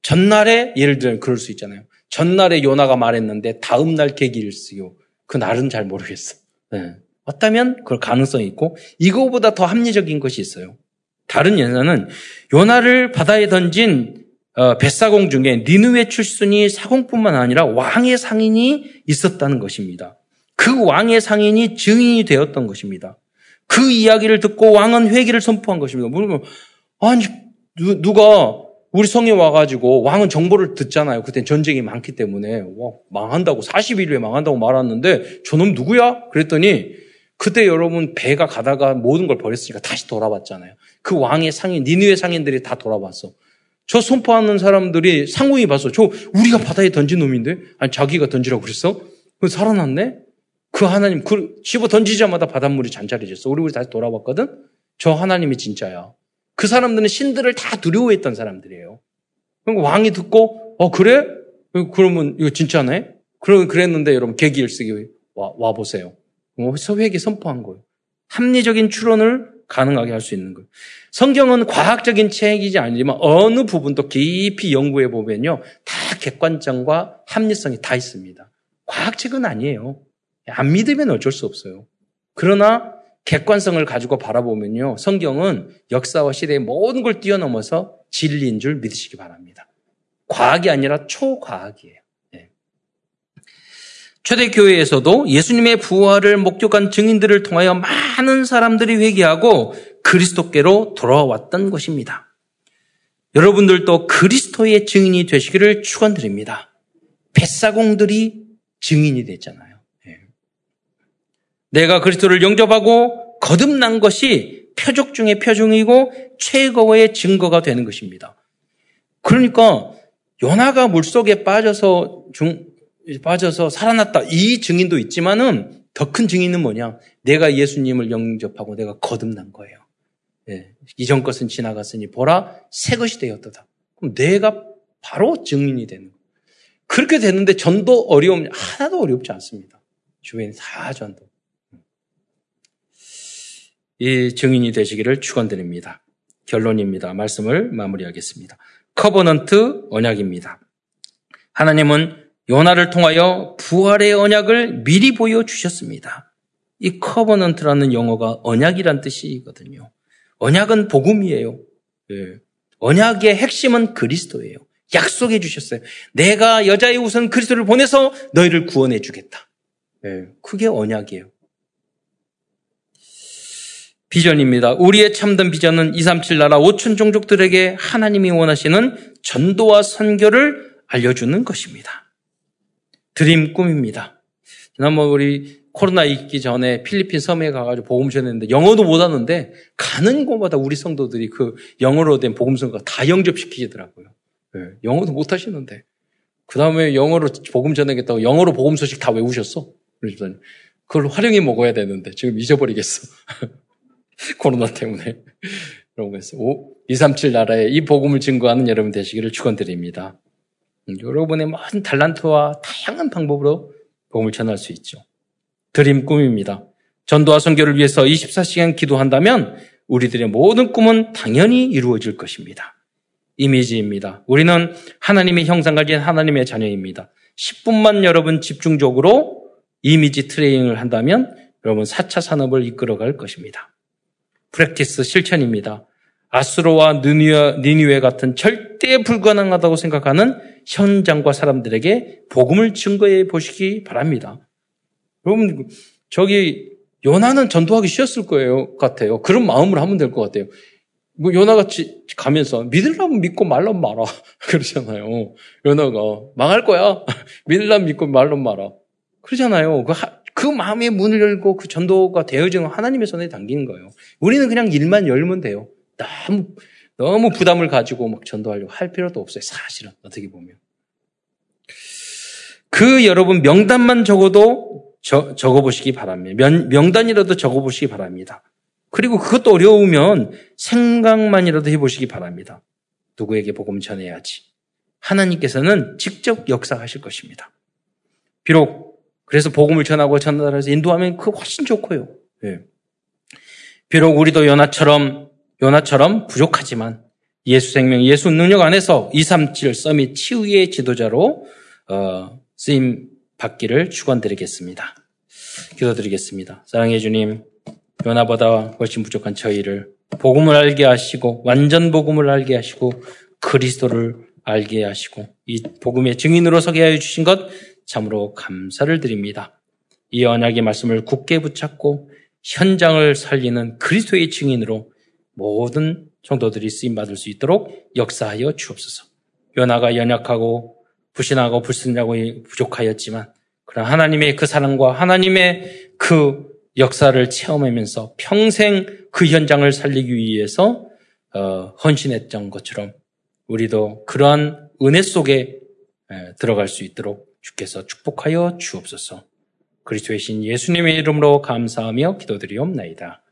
전날에, 예를 들면 그럴 수 있잖아요. 전날에 요나가 말했는데 다음날 계기일식이요. 그 날은 잘 모르겠어. 예. 어다면 그럴 가능성이 있고 이거보다 더 합리적인 것이 있어요. 다른 연사는 요나를 바다에 던진 어, 뱃사공 중에 니누의 출순이 사공뿐만 아니라 왕의 상인이 있었다는 것입니다. 그 왕의 상인이 증인이 되었던 것입니다. 그 이야기를 듣고 왕은 회개를 선포한 것입니다. 뭐냐면 아니 누 가 우리 성에 와가지고 왕은 정보를 듣잖아요. 그때 전쟁이 많기 때문에 와, 망한다고 40일 후에 망한다고 말았는데 저놈 누구야? 그랬더니 그때 여러분 배가 가다가 모든 걸 버렸으니까 다시 돌아봤잖아요. 그 왕의 상인 니누의 상인들이 다 돌아봤어. 저 선포하는 사람들이 상공이 봤어. 저 우리가 바다에 던진 놈인데? 아니 자기가 던지라고 그랬어? 그 살아났네? 그 하나님 그 집어 던지자마자 바닷물이 잔잔해졌어. 우리 우리 다시 돌아봤거든? 저 하나님이 진짜야. 그 사람들은 신들을 다 두려워했던 사람들이에요. 그럼 왕이 듣고 어 그래? 그러면 이거 진짜네? 그러 그랬는데 여러분 계기일쓰기 와, 와 보세요. 서회에게 선포한 거예요. 합리적인 추론을 가능하게 할 수 있는 거예요. 성경은 과학적인 책이지 아니지만 어느 부분도 깊이 연구해 보면요. 다 객관성과 합리성이 다 있습니다. 과학책은 아니에요. 안 믿으면 어쩔 수 없어요. 그러나 객관성을 가지고 바라보면요. 성경은 역사와 시대의 모든 걸 뛰어넘어서 진리인 줄 믿으시기 바랍니다. 과학이 아니라 초과학이에요. 네. 초대교회에서도 예수님의 부활을 목격한 증인들을 통하여 많은 사람들이 회개하고 그리스도께로 돌아왔던 것입니다. 여러분들도 그리스도의 증인이 되시기를 축원드립니다. 뱃사공들이 증인이 됐잖아요. 네. 내가 그리스도를 영접하고 거듭난 것이 표적 중의 표적이고 최고의 증거가 되는 것입니다. 그러니까 요나가 물속에 빠져서 중, 빠져서 살아났다. 이 증인도 있지만은 더 큰 증인은 뭐냐? 내가 예수님을 영접하고 내가 거듭난 거예요. 예, 이전 것은 지나갔으니 보라 새 것이 되었다. 그럼 내가 바로 증인이 되는 거예요. 그렇게 되는데 전도 어려움 하나도 어렵지 않습니다. 주변 다 전도. 이 증인이 되시기를 축원드립니다. 결론입니다. 말씀을 마무리하겠습니다. covenant 언약입니다. 하나님은 요나를 통하여 부활의 언약을 미리 보여 주셨습니다. 이 covenant라는 영어가 언약이란 뜻이거든요. 언약은 복음이에요. 예. 언약의 핵심은 그리스도예요. 약속해 주셨어요. 내가 여자의 우선 그리스도를 보내서 너희를 구원해 주겠다. 예. 그게 언약이에요. 비전입니다. 우리의 참된 비전은 237 나라 5천 종족들에게 하나님이 원하시는 전도와 선교를 알려주는 것입니다. 드림 꿈입니다. 지난번 우리 코로나 있기 전에 필리핀 섬에 가가지고 복음 전했는데 영어도 못하는데 가는 곳마다 우리 성도들이 그 영어로 된 복음 선가 다 영접시키더라고요. 네, 영어도 못하시는데 그 다음에 영어로 복음 전하겠다고 영어로 복음 소식 다 외우셨어. 그러더니 그걸 활용해 먹어야 되는데 지금 잊어버리겠어. 코로나 때문에. 그런 거였어요. 237 나라에 이 복음을 증거하는 여러분 되시기를 축원드립니다. 음, 여러분의 많은 달란트와 다양한 방법으로 복음을 전할 수 있죠. 드림 꿈입니다. 전도와 선교를 위해서 24시간 기도한다면 우리들의 모든 꿈은 당연히 이루어질 것입니다. 이미지입니다. 우리는 하나님의 형상 가진 하나님의 자녀입니다. 10분만 여러분 집중적으로 이미지 트레이닝을 한다면 여러분 4차 산업을 이끌어갈 것입니다. 프랙티스 실천입니다. 아스로와 니니웨 같은 절대 불가능하다고 생각하는 현장과 사람들에게 복음을 증거해 보시기 바랍니다. 여러분 저기 요나는 전도하기 쉬웠을 거예요 같아요. 그런 마음으로 하면 될 것 같아요. 뭐 요나같이 가면서 믿으려면 믿고 말라면 말아 그러잖아요. 요나가 망할 거야 믿으려면 믿고 말라면 말아 그러잖아요. 그, 하, 그 마음의 문을 열고 그 전도가 되어지는 하나님의 손에 담긴 거예요. 우리는 그냥 일만 열면 돼요. 너무, 너무 부담을 가지고 막 전도하려고 할 필요도 없어요. 사실은, 어떻게 보면. 그 여러분 명단만 적어도 저, 적어보시기 바랍니다. 명, 명단이라도 적어보시기 바랍니다. 그리고 그것도 어려우면 생각만이라도 해보시기 바랍니다. 누구에게 복음 전해야지. 하나님께서는 직접 역사하실 것입니다. 비록 그래서 복음을 전하고 전달해서 인도하면 그 훨씬 좋고요. 예. 비록 우리도 연하처럼 요나처럼 부족하지만 예수 생명, 예수 능력 안에서 237 서밋 치유의 지도자로 어, 쓰임 받기를 축원드리겠습니다. 기도드리겠습니다. 사랑해 주님, 요나보다 훨씬 부족한 저희를 복음을 알게 하시고 완전 복음을 알게 하시고 그리스도를 알게 하시고 이 복음의 증인으로 서게 하여 주신 것 참으로 감사를 드립니다. 이 언약의 말씀을 굳게 붙잡고 현장을 살리는 그리스도의 증인으로 모든 성도들이 쓰임 받을 수 있도록 역사하여 주옵소서. 연하가 연약하고 불신하고 불순하고 부족하였지만 그러나 하나님의 그 사랑과 하나님의 그 역사를 체험하면서 평생 그 현장을 살리기 위해서 어, 헌신했던 것처럼 우리도 그러한 은혜 속에 들어갈 수 있도록 주께서 축복하여 주옵소서. 그리스도의 신 예수님의 이름으로 감사하며 기도드리옵나이다.